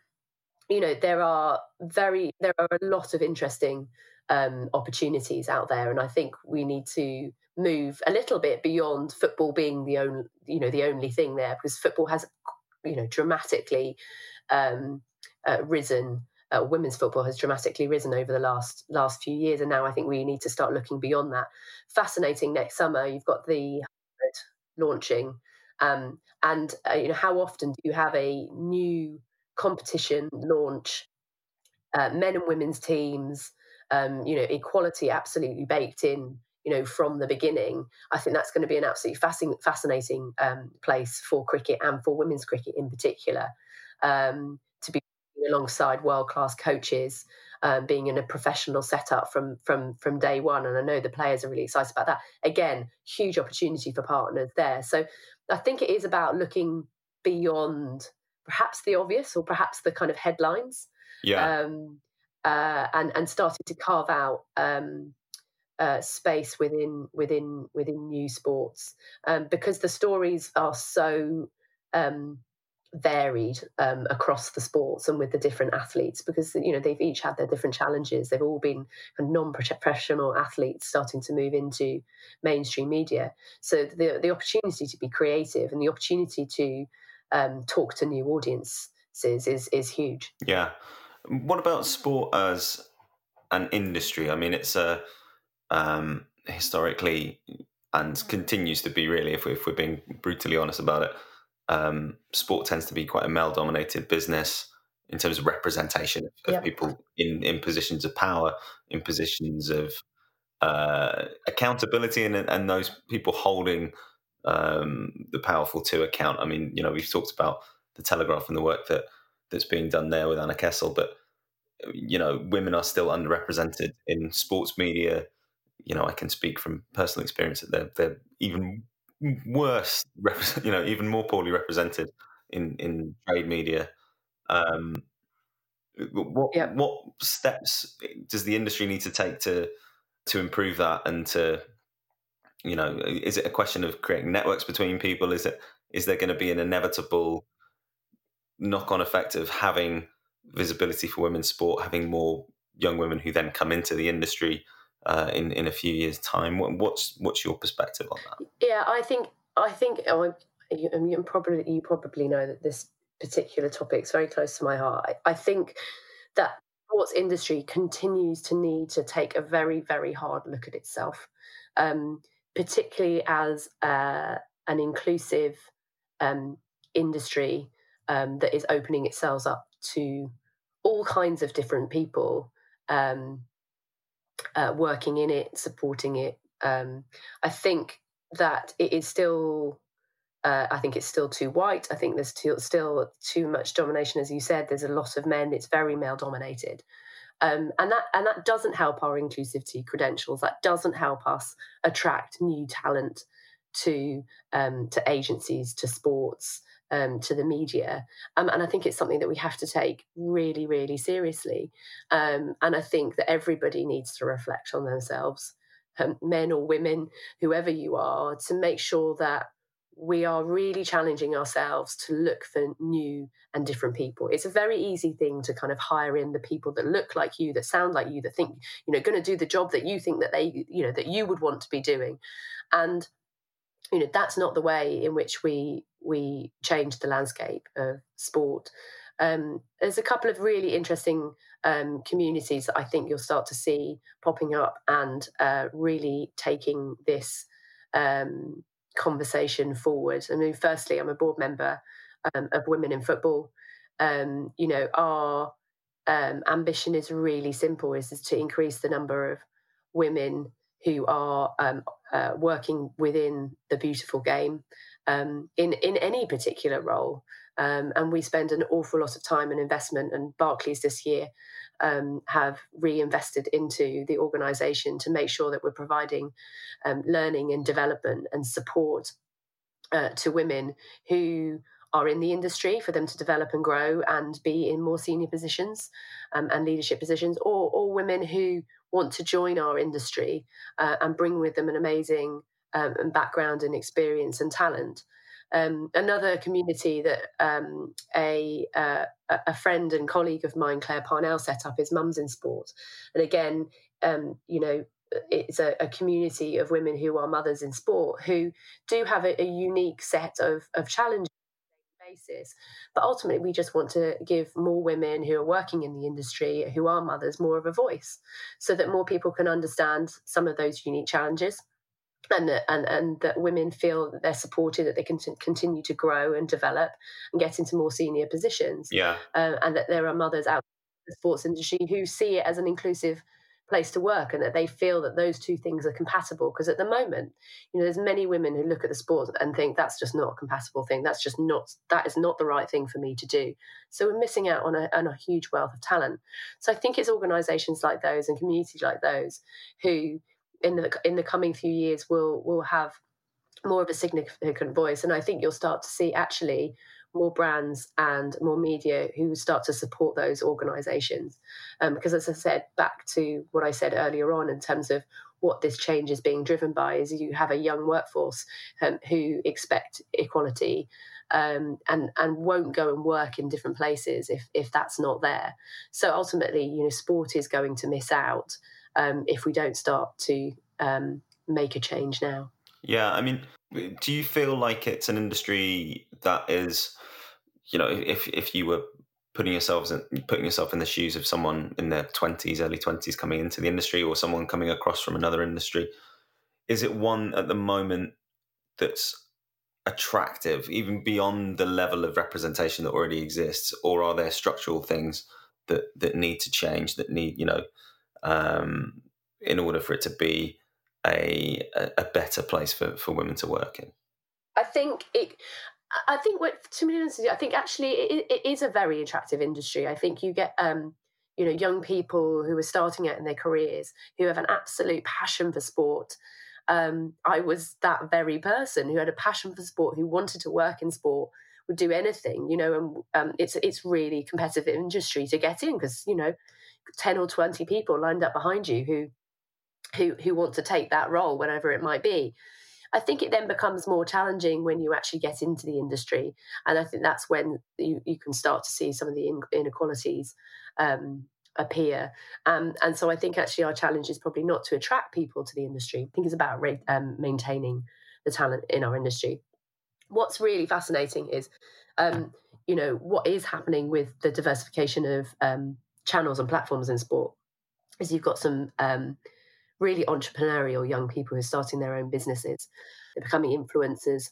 you know there are very there are a lot of interesting um, opportunities out there, and I think we need to move a little bit beyond football being the only you know the only thing there because football has you know dramatically um, uh, risen uh, women's football has dramatically risen over the last last few years, and now I think we need to start looking beyond that. Fascinating. Next summer, you've got the launching, um, and uh, you know how often do you have a new competition launch? Uh, men and women's teams, um, you know, equality absolutely baked in you know, from the beginning, I think that's going to be an absolutely fascinating, fascinating um, place for cricket and for women's cricket in particular. Um, to be alongside world class coaches, um, being in a professional setup from from from day one, and I know the players are really excited about that. Again, huge opportunity for partners there. So I think it is about looking beyond perhaps the obvious or perhaps the kind of headlines. Yeah. Um, uh, and and starting to carve out um, uh, space within within within new sports um, because the stories are so um, varied um, across the sports and with the different athletes because you know they've each had their different challenges they've all been non-professional athletes starting to move into mainstream media so the the opportunity to be creative and the opportunity to um, talk to new audiences is is huge. Yeah. What about sport as an industry? I mean it's a um, historically and continues to be really if, we, if we're being brutally honest about it um, sport tends to be quite a male dominated business in terms of representation of, yep. people in, in positions of power, in positions of uh, accountability, and, and those people holding um, the powerful to account. I mean, you know, we've talked about the Telegraph and the work that that's being done there with Anna Kessel, but you know, women are still underrepresented in sports media. You know, I can speak from personal experience that they're they're even worse, you know, even more poorly represented in in trade media. Um, what yeah. what steps does the industry need to take to to improve that and to you know is it a question of creating networks between people is it is there going to be an inevitable knock on effect of having visibility for women's sport having more young women who then come into the industry uh, in in a few years' time. What's what's your perspective on that? Yeah, I think I think you, you probably you probably know that this particular topic is very close to my heart. I, I think that sports industry continues to need to take a very very hard look at itself, um, particularly as uh, an inclusive um, industry um, that is opening itself up to all kinds of different people. Um, uh, working in it, supporting it. Um, I think that it is still. Uh, I think it's still too white. I think there's too, still too much domination, as you said. There's a lot of men. It's very male dominated, um, and that and that doesn't help our inclusivity credentials. That doesn't help us attract new talent to um, to agencies, to sports, um, to the media. Um, and I think it's something that we have to take really, really seriously. Um, and I think that everybody needs to reflect on themselves, um, men or women, whoever you are, to make sure that we are really challenging ourselves to look for new and different people. It's a very easy thing to kind of hire in the people that look like you, that sound like you, that think, you know, going to do the job that you think that they, you know, that you would want to be doing. And you know that's not the way in which we we change the landscape of sport. Um, there's a couple of really interesting um, communities that I think you'll start to see popping up and uh, really taking this um, conversation forward. I mean, firstly, I'm a board member um, of Women in Football. Um, you know, our um, ambition is really simple: is, is to increase the number of women who are um, uh, working within the beautiful game um, in in any particular role. Um, and we spend an awful lot of time and investment. And Barclays this year um, have reinvested into the organisation to make sure that we're providing um, learning and development and support uh, to women who are in the industry for them to develop and grow and be in more senior positions um, and leadership positions, or, or women who want to join our industry uh, and bring with them an amazing um, background and experience and talent. Um, another community that um, a, uh, a friend and colleague of mine, Claire Parnell, set up is Mums in Sport. And again, um, you know, it's a, a, community of women who are mothers in sport who do have a, a unique set of, of challenges basis. But ultimately, we just want to give more women who are working in the industry, who are mothers, more of a voice so that more people can understand some of those unique challenges. And that, and, and that women feel that they're supported, that they can t- continue to grow and develop and get into more senior positions. Yeah. Uh, and that there are mothers out in the sports industry who see it as an inclusive place to work and that they feel that those two things are compatible because at the moment you know there's many women who look at the sport and think that's just not a compatible thing that's just not that is not the right thing for me to do so we're missing out on a, on a huge wealth of talent so i think it's organizations like those and communities like those who in the in the coming few years will will have more of a significant voice and i think you'll start to see actually more brands and more media who start to support those organizations. Um, because, as I said, back to what I said earlier on in terms of what this change is being driven by, is you have a young workforce um, who expect equality. Um, and and won't go and work in different places if if that's not there. So ultimately, you know, sport is going to miss out um, if we don't start to um, make a change now. Yeah, I mean, do you feel like it's an industry that is you know, if if you were putting yourselves in, putting yourself in the shoes of someone in their twenties, early twenties, coming into the industry, or someone coming across from another industry, is it one at the moment that's attractive, even beyond the level of representation that already exists, or are there structural things that that need to change, that need you know, um, in order for it to be a a better place for for women to work in? I think it. I think what to honest, I think actually it, it is a very attractive industry. I think you get um, you know young people who are starting out in their careers who have an absolute passion for sport. Um, I was that very person who had a passion for sport, who wanted to work in sport, would do anything, you know. And um, it's it's really competitive industry to get in because you know, ten or twenty people lined up behind you who who who want to take that role, whatever it might be. I think it then becomes more challenging when you actually get into the industry. And I think that's when you, you can start to see some of the inequalities um, appear. Um, and so I think actually our challenge is probably not to attract people to the industry. I think it's about um, maintaining the talent in our industry. What's really fascinating is, um, you know, what is happening with the diversification of um, channels and platforms in sport. Is you've got some um, really entrepreneurial young people who are starting their own businesses. They're becoming influencers.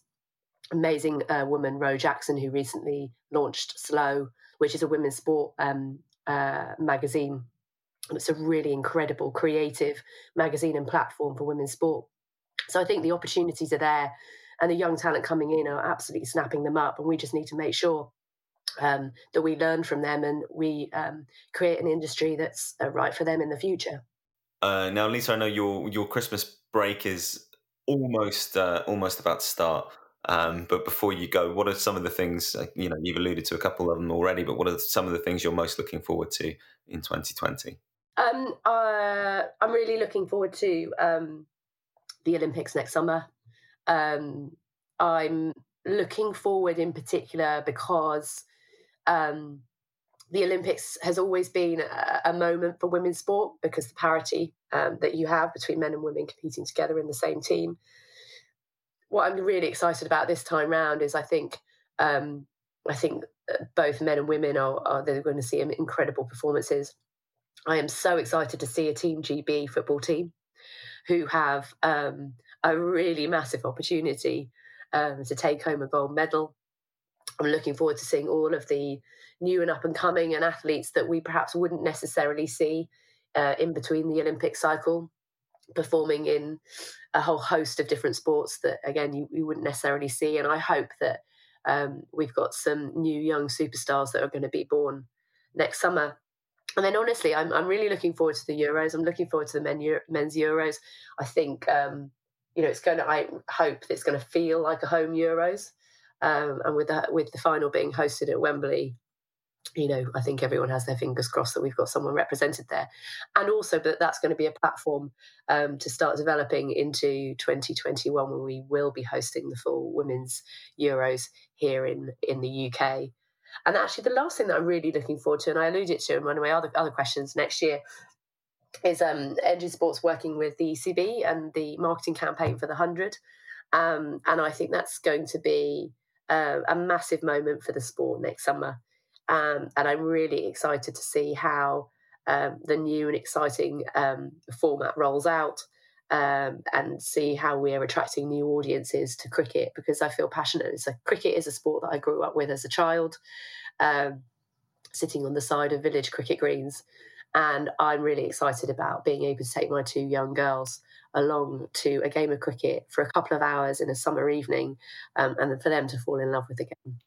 Amazing uh, woman, Ro Jackson, who recently launched Slow, which is a women's sport um, uh, magazine. It's a really incredible, creative magazine and platform for women's sport. So I think the opportunities are there, and the young talent coming in are absolutely snapping them up. And we just need to make sure um, that we learn from them and we um, create an industry that's uh, right for them in the future. Uh, now, Lisa, I know your your Christmas break is almost uh, almost about to start. Um, but before you go, what are some of the things uh, you know? You've alluded to a couple of them already, but what are some of the things you're most looking forward to in 2020? Um, uh, I'm really looking forward to um, the Olympics next summer. Um, I'm looking forward in particular because um, the Olympics has always been a, a moment for women's sport because the parity um, that you have between men and women competing together in the same team. What I'm really excited about this time round is I think um, I think both men and women are, are they're going to see incredible performances. I am so excited to see a Team GB football team who have um, a really massive opportunity um, to take home a gold medal. I'm looking forward to seeing all of the new and up and coming and athletes that we perhaps wouldn't necessarily see uh, in between the Olympic cycle performing in a whole host of different sports that again you, you wouldn't necessarily see. And I hope that um, we've got some new young superstars that are going to be born next summer. And then honestly I'm, I'm really looking forward to the Euros. I'm looking forward to the men, men's Euros. I think um, you know it's going to I hope it's going to feel like a home Euros um, and with with the final being hosted at Wembley you know, I think everyone has their fingers crossed that we've got someone represented there, and also that that's going to be a platform um, to start developing into 2021 when we will be hosting the full women's Euros here in in the UK. And actually, the last thing that I'm really looking forward to, and I alluded to in one of my other other questions next year, is um, Engine Sports working with the ECB and the marketing campaign for the hundred, um, and I think that's going to be uh, a massive moment for the sport next summer. Um, and I'm really excited to see how um, the new and exciting um, format rolls out um, and see how we're attracting new audiences to cricket because I feel passionate. So cricket is a sport that I grew up with as a child, um, sitting on the side of village cricket greens. And I'm really excited about being able to take my two young girls along to a game of cricket for a couple of hours in a summer evening um, and for them to fall in love with the game.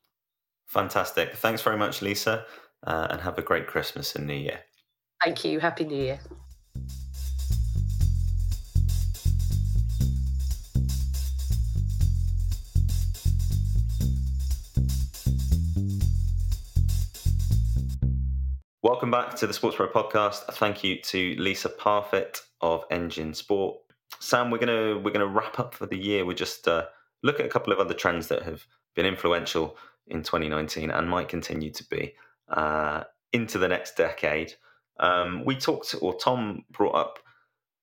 Fantastic. Thanks very much, Lisa, uh, and have a great Christmas and New Year. Thank you. Happy New Year. Welcome back to the SportsPro podcast. A thank you to Lisa Parfitt of Engine Sport. Sam, we're gonna we're gonna wrap up for the year. We're just uh, look at a couple of other trends that have been influential in 2019 and might continue to be uh, into the next decade. Um, we talked, or Tom brought up,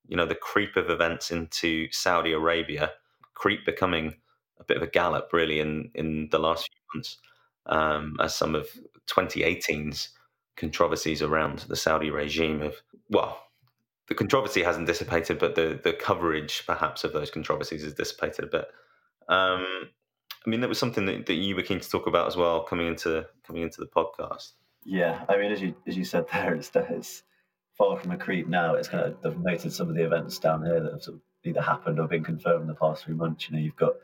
you know, the creep of events into Saudi Arabia, creep becoming a bit of a gallop really in in the last few months, um, as some of 2018's controversies around the Saudi regime have well the controversy hasn't dissipated, but the the coverage perhaps of those controversies has dissipated a bit. Um, I mean, that was something that, that you were keen to talk about as well, coming into coming into the podcast. Yeah, I mean, as you as you said there, it's, it's far from a creep now. It's kind of they've noted some of the events down here that have sort of either happened or been confirmed in the past three months. You know, you've got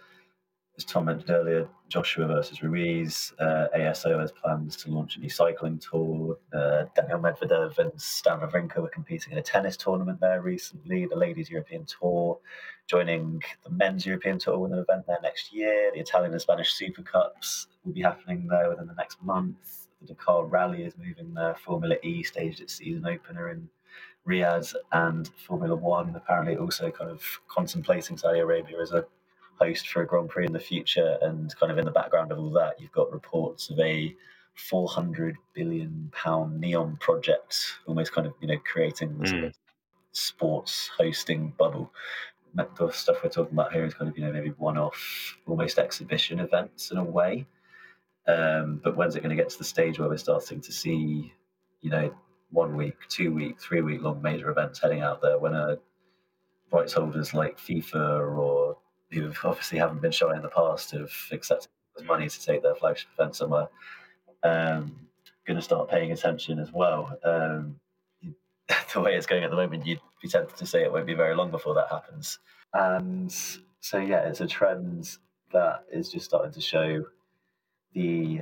as Tom mentioned earlier, Joshua versus Ruiz. Uh, ASO has plans to launch a new cycling tour. Uh, Daniil Medvedev and Stan Wawrinka were competing in a tennis tournament there recently. The Ladies European Tour joining the Men's European Tour with an event there next year. The Italian and Spanish Super Cups will be happening there within the next month. The Dakar Rally is moving there. Formula E staged its season opener in Riyadh and Formula One apparently also kind of contemplating Saudi Arabia as a host for a Grand Prix in the future. And kind of in the background of all that, you've got reports of a 400 billion pound NEOM project, almost kind of you know creating this mm. sports hosting bubble. The stuff we're talking about here is kind of you know maybe one-off, almost exhibition events in a way. Um, but when's it going to get to the stage where we're starting to see, you know, one week, two week, three week long major events heading out there when a rights holders like FIFA or who obviously haven't been shy in the past have accepted money to take their flagship event somewhere, um, going to start paying attention as well. Um, the way it's going at the moment, you'd be tempted to say it won't be very long before that happens. And so, yeah, it's a trend that is just starting to show the, you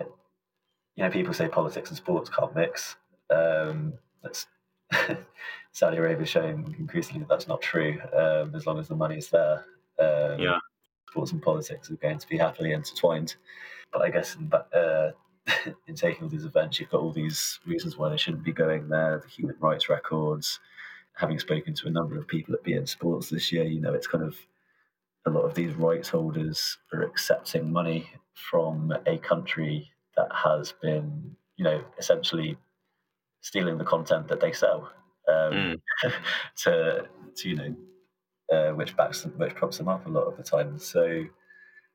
know, people say politics and sports can't mix. Um, that's Saudi Arabia showing increasingly that that's not true um, as long as the money is there. Um, yeah. Sports and politics are going to be happily intertwined. But I guess in, uh, in taking all these events, you've got all these reasons why they shouldn't be going there, the human rights records. Having spoken to a number of people at beIN Sports this year, you know, it's kind of a lot of these rights holders are accepting money from a country that has been, you know, essentially stealing the content that they sell um, mm. to, to, you know, uh, which backs them, which props them up a lot of the time. So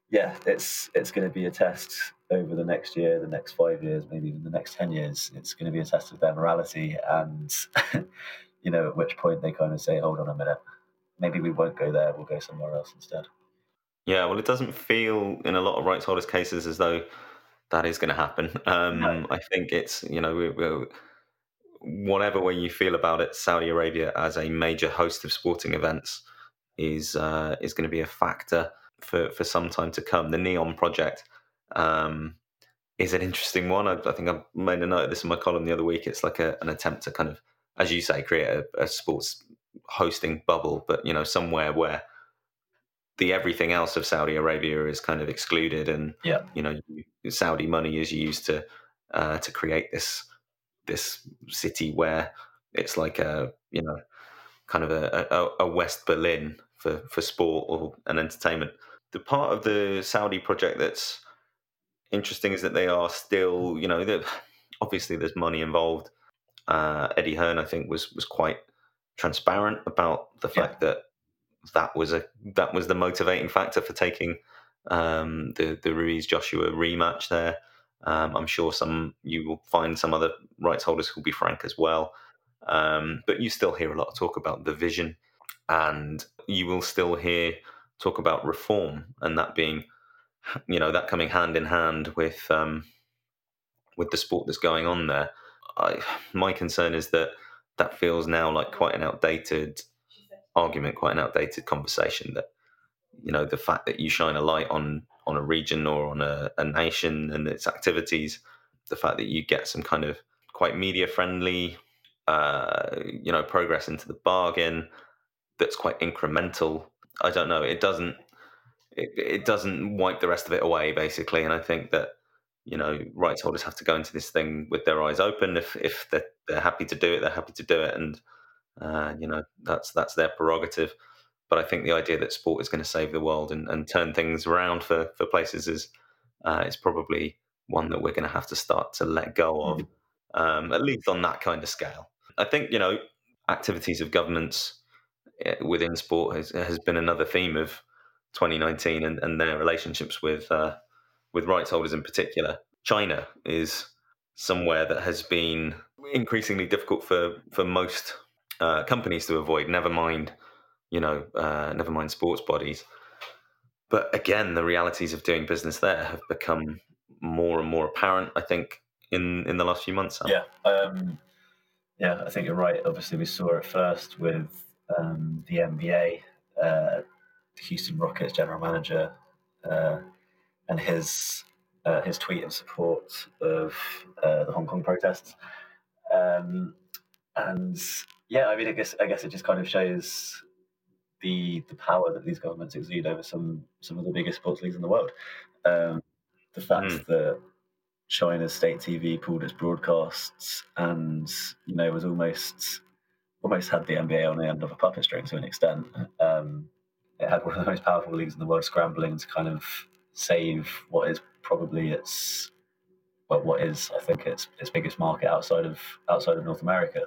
yeah, it's it's going to be a test over the next year, the next five years, maybe even the next ten years. It's going to be a test of their morality, and you know, at which point they kind of say, "Hold on a minute, maybe we won't go there. We'll go somewhere else instead." Yeah, well, it doesn't feel in a lot of rights holders' cases as though that is going to happen. Um, no. I think it's you know we, we, whatever way you feel about it, Saudi Arabia as a major host of sporting events is uh, is going to be a factor for for some time to come. The NEOM project um, is an interesting one. I, I, think I made a note of this in my column the other week. It's like a, an attempt to kind of, as you say, create a, a sports hosting bubble, but you know somewhere where the everything else of Saudi Arabia is kind of excluded, and yeah. you know Saudi money is used to uh, to create this this city where it's like a you know kind of a, a, a West Berlin for, for sport or and entertainment. The part of the Saudi project that's interesting is that they are still, you know, obviously there's money involved. Uh, Eddie Hearn, I think, was was quite transparent about the fact yeah. that that was a that was the motivating factor for taking um, the the Ruiz Joshua rematch there. Um, I'm sure some you will find some other rights holders who'll be frank as well. Um, but you still hear a lot of talk about the vision, and you will still hear talk about reform, and that being, you know, that coming hand in hand with um, with the sport that's going on there. I, my concern is that that feels now like quite an outdated argument, quite an outdated conversation. That you know, the fact that you shine a light on on a region or on a, a nation and its activities, the fact that you get some kind of quite media friendly, uh, you know, progress into the bargain that's quite incremental. I don't know. It doesn't. It, it doesn't wipe the rest of it away, basically. And I think that you know rights holders have to go into this thing with their eyes open. If if they're, they're happy to do it, they're happy to do it, and uh, you know that's that's their prerogative. But I think the idea that sport is going to save the world and, and turn things around for, for places is uh, is probably one that we're going to have to start to let go of, mm-hmm. um, at least on that kind of scale. I think you know activities of governments within sport has, has been another theme of 2019 and, and their relationships with uh, with rights holders in particular. China is somewhere that has been increasingly difficult for for most uh, companies to avoid. Never mind you know, uh, never mind sports bodies. But again, the realities of doing business there have become more and more apparent. I think in in the last few months. Yeah, um, yeah, I think you're right. Obviously, we saw it first with um, the NBA, uh, the Houston Rockets general manager, uh, and his uh, his tweet in support of uh, the Hong Kong protests. Um, and yeah, I mean, I guess I guess it just kind of shows the the power that these governments exude over some some of the biggest sports leagues in the world. Um, the fact mm. that China's state TV pulled its broadcasts and you know was almost almost had the NBA on the end of a puppet string to an extent. Um, it had one of the most powerful leagues in the world scrambling to kind of save what is probably its well, what is I think its its biggest market outside of outside of North America.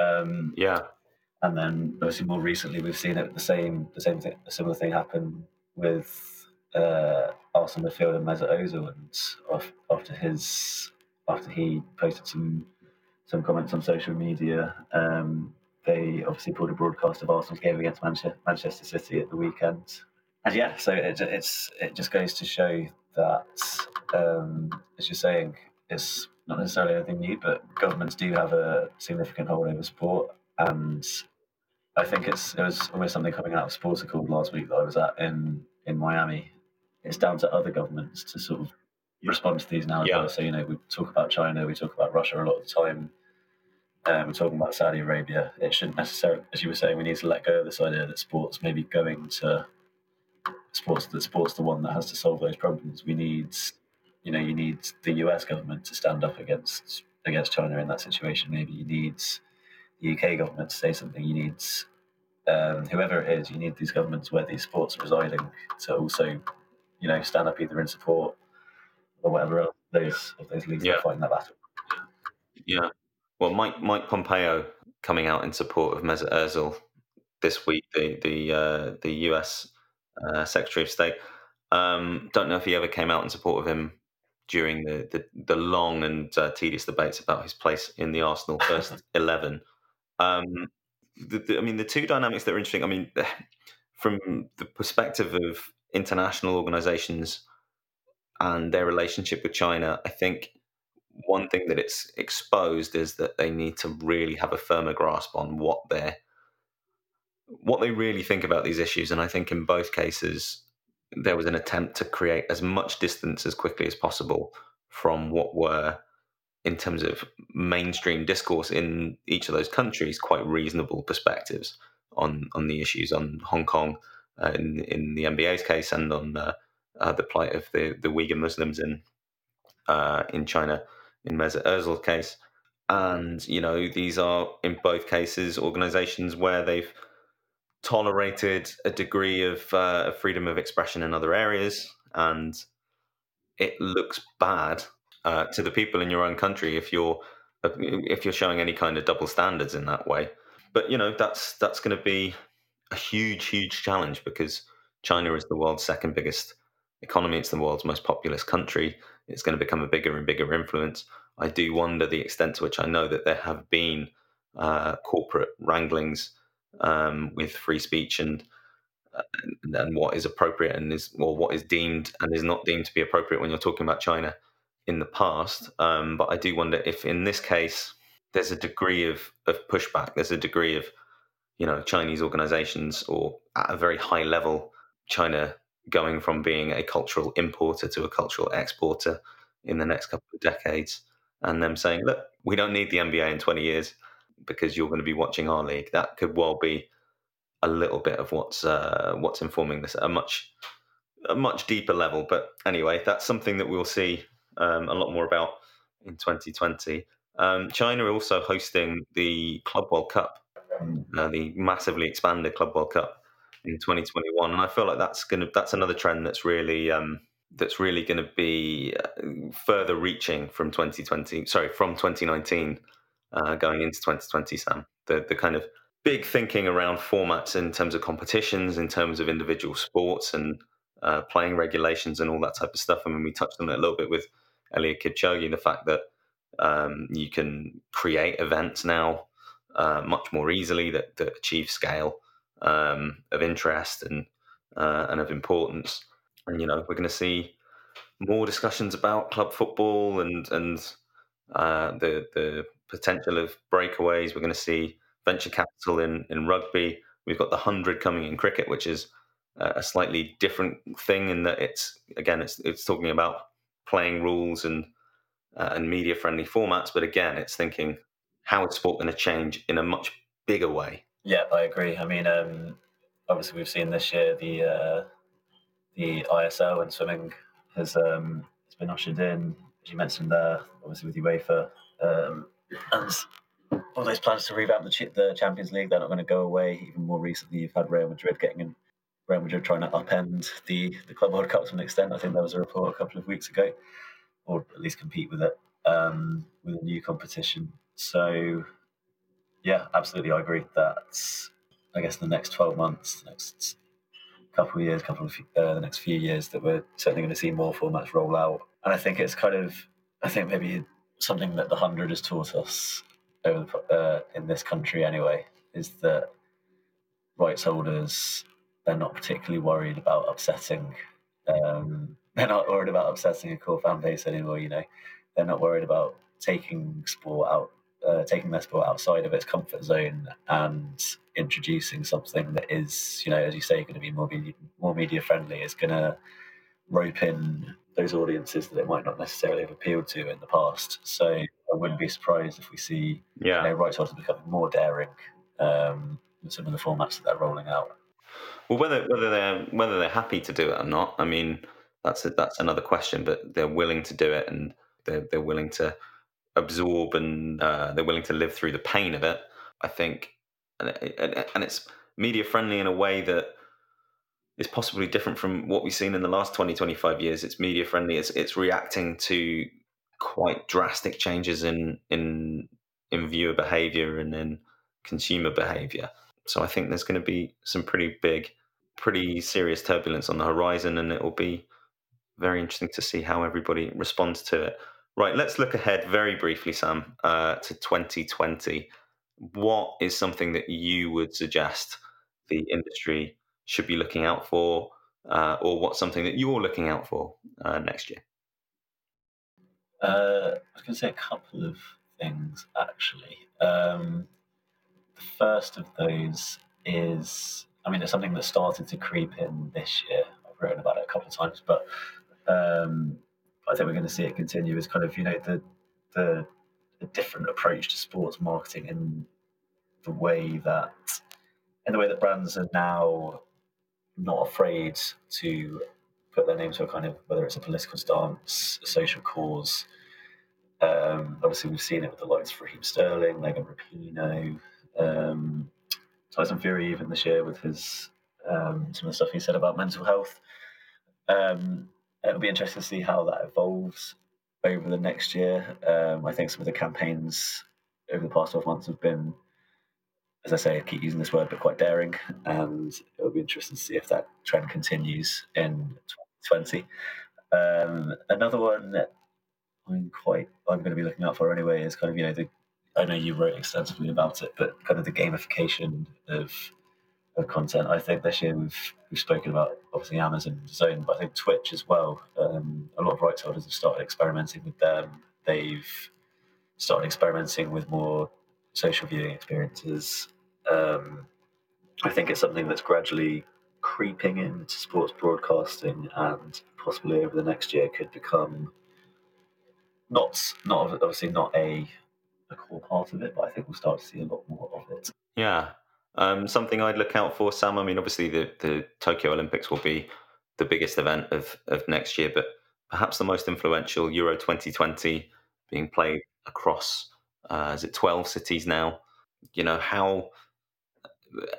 Um, yeah, and then obviously more recently we've seen it the same the same thing a similar thing happen with uh, Arsenal midfielder Mesut Ozil and after his after he posted some some comments on social media. Um, they obviously pulled a broadcast of Arsenal's game against Manchester City at the weekend. And yeah so it, it's it just goes to show that um, as you're saying it's not necessarily anything new but governments do have a significant hold over sport. And I think it's it was almost something coming out of sports Sportical last week that I was at in in Miami. It's down to other governments to sort of respond to these now. Yeah. Well. So you know, we talk about China, we talk about Russia a lot of the time. Um, we're talking about Saudi Arabia. It shouldn't necessarily, as you were saying, we need to let go of this idea that sports maybe going to sports. That sports the one that has to solve those problems. We need, you know, you need the U.S. government to stand up against against China in that situation. Maybe you need the UK government to say something. You need um, whoever it is. You need these governments where these sports are residing to also, you know, stand up either in support or whatever else those of those leagues yeah. fighting that battle. Yeah. Well, Mike Mike Pompeo coming out in support of Mesut Ozil this week, the the uh, the US uh, Secretary of State. Um, don't know if he ever came out in support of him during the, the, the long and uh, tedious debates about his place in the Arsenal first eleven. Um, the, the, I mean, the two dynamics that are interesting. I mean, from the perspective of international organizations and their relationship with China, I think one thing that it's exposed is that they need to really have a firmer grasp on what they what they really think about these issues. And I think in both cases, there was an attempt to create as much distance as quickly as possible from what were in terms of mainstream discourse in each of those countries, quite reasonable perspectives on on the issues on Hong Kong uh, in in the NBA's case and on uh, uh, the plight of the the Uyghur Muslims in uh, in China in Mesut Ozil's case. And you know these are in both cases organisations where they've tolerated a degree of uh, freedom of expression in other areas, and it looks bad uh, to the people in your own country if you're if you're showing any kind of double standards in that way. But you know that's that's going to be a huge, huge challenge because China is the world's second biggest economy. It's the world's most populous country. It's going to become a bigger and bigger influence. I do wonder the extent to which I know that there have been uh, corporate wranglings um, with free speech and, uh, and, what is appropriate and is or what is deemed and is not deemed to be appropriate when you're talking about China in the past. Um, but I do wonder if in this case there's a degree of of pushback. There's a degree of you know Chinese organizations or at a very high level China going from being a cultural importer to a cultural exporter in the next couple of decades and them saying look we don't need the NBA in 20 years because you're going to be watching our league. That could well be a little bit of what's uh, what's informing this at a much a much deeper level but anyway that's something that we'll see um, a lot more about in 2020 um, China also hosting the Club World Cup uh, the massively expanded Club World Cup in 2021, and I feel like that's gonna that's another trend that's really um, that's really going to be uh, further reaching from 2020. Sorry, from 2019 uh, going into 2020. Sam, the the kind of big thinking around formats in terms of competitions, in terms of individual sports, and uh, playing regulations and all that type of stuff. I mean, we touched on it a little bit with Eliud Kipchoge, the fact that um, you can create events now uh, much more easily that, that achieve scale um, of interest and uh, and of importance. And you know, we're going to see more discussions about club football and and uh, the the potential of breakaways. We're going to see venture capital in in rugby. We've got the hundred coming in cricket, which is a slightly different thing in that it's again it's it's talking about playing rules and uh, and media friendly formats, but again it's thinking how is sport going to change in a much bigger way yeah, I agree. I mean, um, obviously we've seen this year the uh, the ISL and swimming has um, has been ushered in, as you mentioned there, obviously with UEFA, um, and all those plans to revamp the, the Champions League, they're not going to go away. Even more recently, you've had Real Madrid getting in. Real Madrid trying to upend the, the Club World Cup to an extent. I think there was a report a couple of weeks ago, or at least compete with it um, with a new competition. So yeah, absolutely. I agree. That's, I guess, the next 12 months, the next couple of years, couple of uh, the next few years, that we're certainly going to see more formats roll out. And I think it's kind of, I think maybe something that the 100 has taught us over the, uh, in this country anyway, is that rights holders, they're not particularly worried about upsetting. Um, they're not worried about upsetting a core fan base anymore, you know. They're not worried about taking sport out uh, taking their sport outside of its comfort zone and introducing something that is, you know, as you say, going to be more media, more media friendly, is going to rope in those audiences that it might not necessarily have appealed to in the past. So I wouldn't be surprised if we see yeah. you know, rights holders becoming more daring um, with some of the formats that they're rolling out. Well, whether whether they're whether they're happy to do it or not, I mean, that's a, that's another question. But they're willing to do it, and they're they're willing to absorb and uh, they're willing to live through the pain of it. I think, and, and it's media friendly in a way that is possibly different from what we've seen in the last 20, 25 years. It's media friendly. It's it's reacting to quite drastic changes in in in viewer behavior and in consumer behavior. So I think there's going to be some pretty big, pretty serious turbulence on the horizon, and it will be very interesting to see how everybody responds to it. Right, let's look ahead very briefly, Sam, uh, to 2020. What is something that you would suggest the industry should be looking out for, uh, or what's something that you're looking out for uh, next year? Uh, I was going to say a couple of things, actually. Um, the first of those is, I mean, it's something that started to creep in this year. I've written about it a couple of times, but um, I think we're going to see it continue as kind of you know the the, the different approach to sports marketing and the way that in the way that brands are now not afraid to put their name to a kind of whether it's a political stance, a social cause. Um, obviously, we've seen it with the likes of Raheem Sterling, Megan Rapinoe, um, Tyson Fury, even this year with his um, some of the stuff he said about mental health. Um, it'll be interesting to see how that evolves over the next year. Um, I think some of the campaigns over the past 12 months have been, as I say, I keep using this word, but quite daring. And it'll be interesting to see if that trend continues in 2020. Um, another one that I'm quite I'm going to be looking out for anyway is kind of you know the I know you wrote extensively about it, but kind of the gamification of of content. I think this year we've we've spoken about obviously Amazon Zone, but I think Twitch as well. Um, a lot of rights holders have started experimenting with them. They've started experimenting with more social viewing experiences. Um, I think it's something that's gradually creeping into sports broadcasting, and possibly over the next year could become not not obviously not a a core part of it, but I think we'll start to see a lot more of it. Yeah, um, something I'd look out for, Sam. I mean, obviously the the Tokyo Olympics will be the biggest event of of next year, but perhaps the most influential Euro 2020 being played across uh, is it 12 cities now? You know how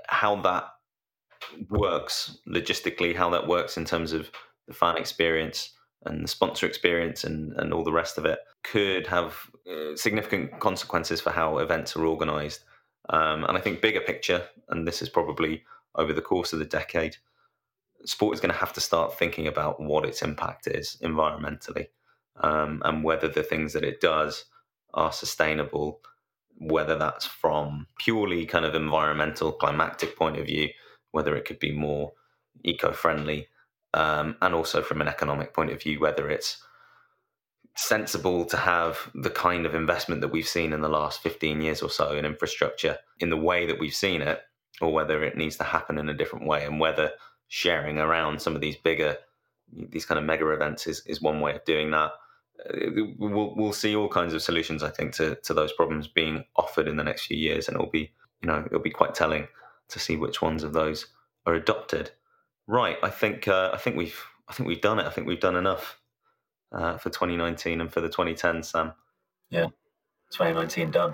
how that works logistically, how that works in terms of the fan experience and the sponsor experience and, and all the rest of it could have uh, significant consequences for how events are organized. Um, and I think bigger picture, and this is probably over the course of the decade, sport is going to have to start thinking about what its impact is environmentally um, and whether the things that it does are sustainable, whether that's from purely kind of environmental, climactic point of view, whether it could be more eco friendly, um, and also from an economic point of view, whether it's sensible to have the kind of investment that we've seen in the last 15 years or so in infrastructure in the way that we've seen it, or whether it needs to happen in a different way, and whether sharing around some of these bigger, these kind of mega events is, is one way of doing that. Uh, we'll, we'll see all kinds of solutions, I think, to, to those problems being offered in the next few years, and it'll be, you know, it'll be quite telling to see which ones of those are adopted. Right, I think uh, I think we've I think we've done it. I think we've done enough uh, for 2019 and for the 2010s, Sam. Yeah, 2019 done.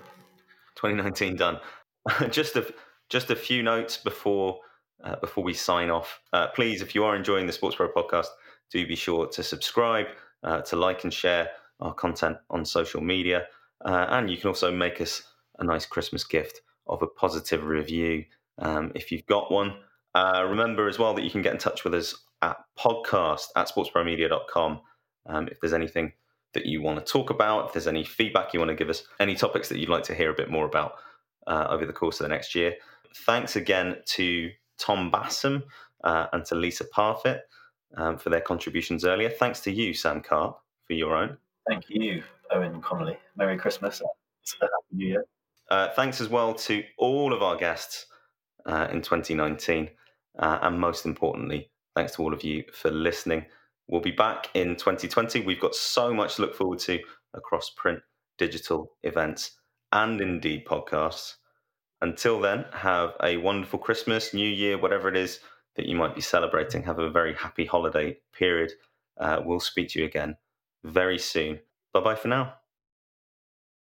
2019 done. just a just a few notes before uh, before we sign off. Uh, please, if you are enjoying the SportsPro podcast, do be sure to subscribe, uh, to like and share our content on social media, uh, and you can also make us a nice Christmas gift of a positive review um, if you've got one. Uh, remember as well that you can get in touch with us at podcast at sportspromedia.com um, if there's anything that you want to talk about, if there's any feedback you want to give us, any topics that you'd like to hear a bit more about uh, over the course of the next year. Thanks again to Tom Bassam uh, and to Lisa Parfitt um, for their contributions earlier. Thanks to you, Sam Carp, for your own. Thank you, Eoin Connolly. Merry Christmas. And Happy New Year. Uh, thanks as well to all of our guests uh, in 2019. Uh, and most importantly, thanks to all of you for listening. We'll be back in 2020. We've got so much to look forward to across print, digital, events, and indeed podcasts. Until then, have a wonderful Christmas, New Year, whatever it is that you might be celebrating. Have a very happy holiday period. Uh, we'll speak to you again very soon. Bye bye for now.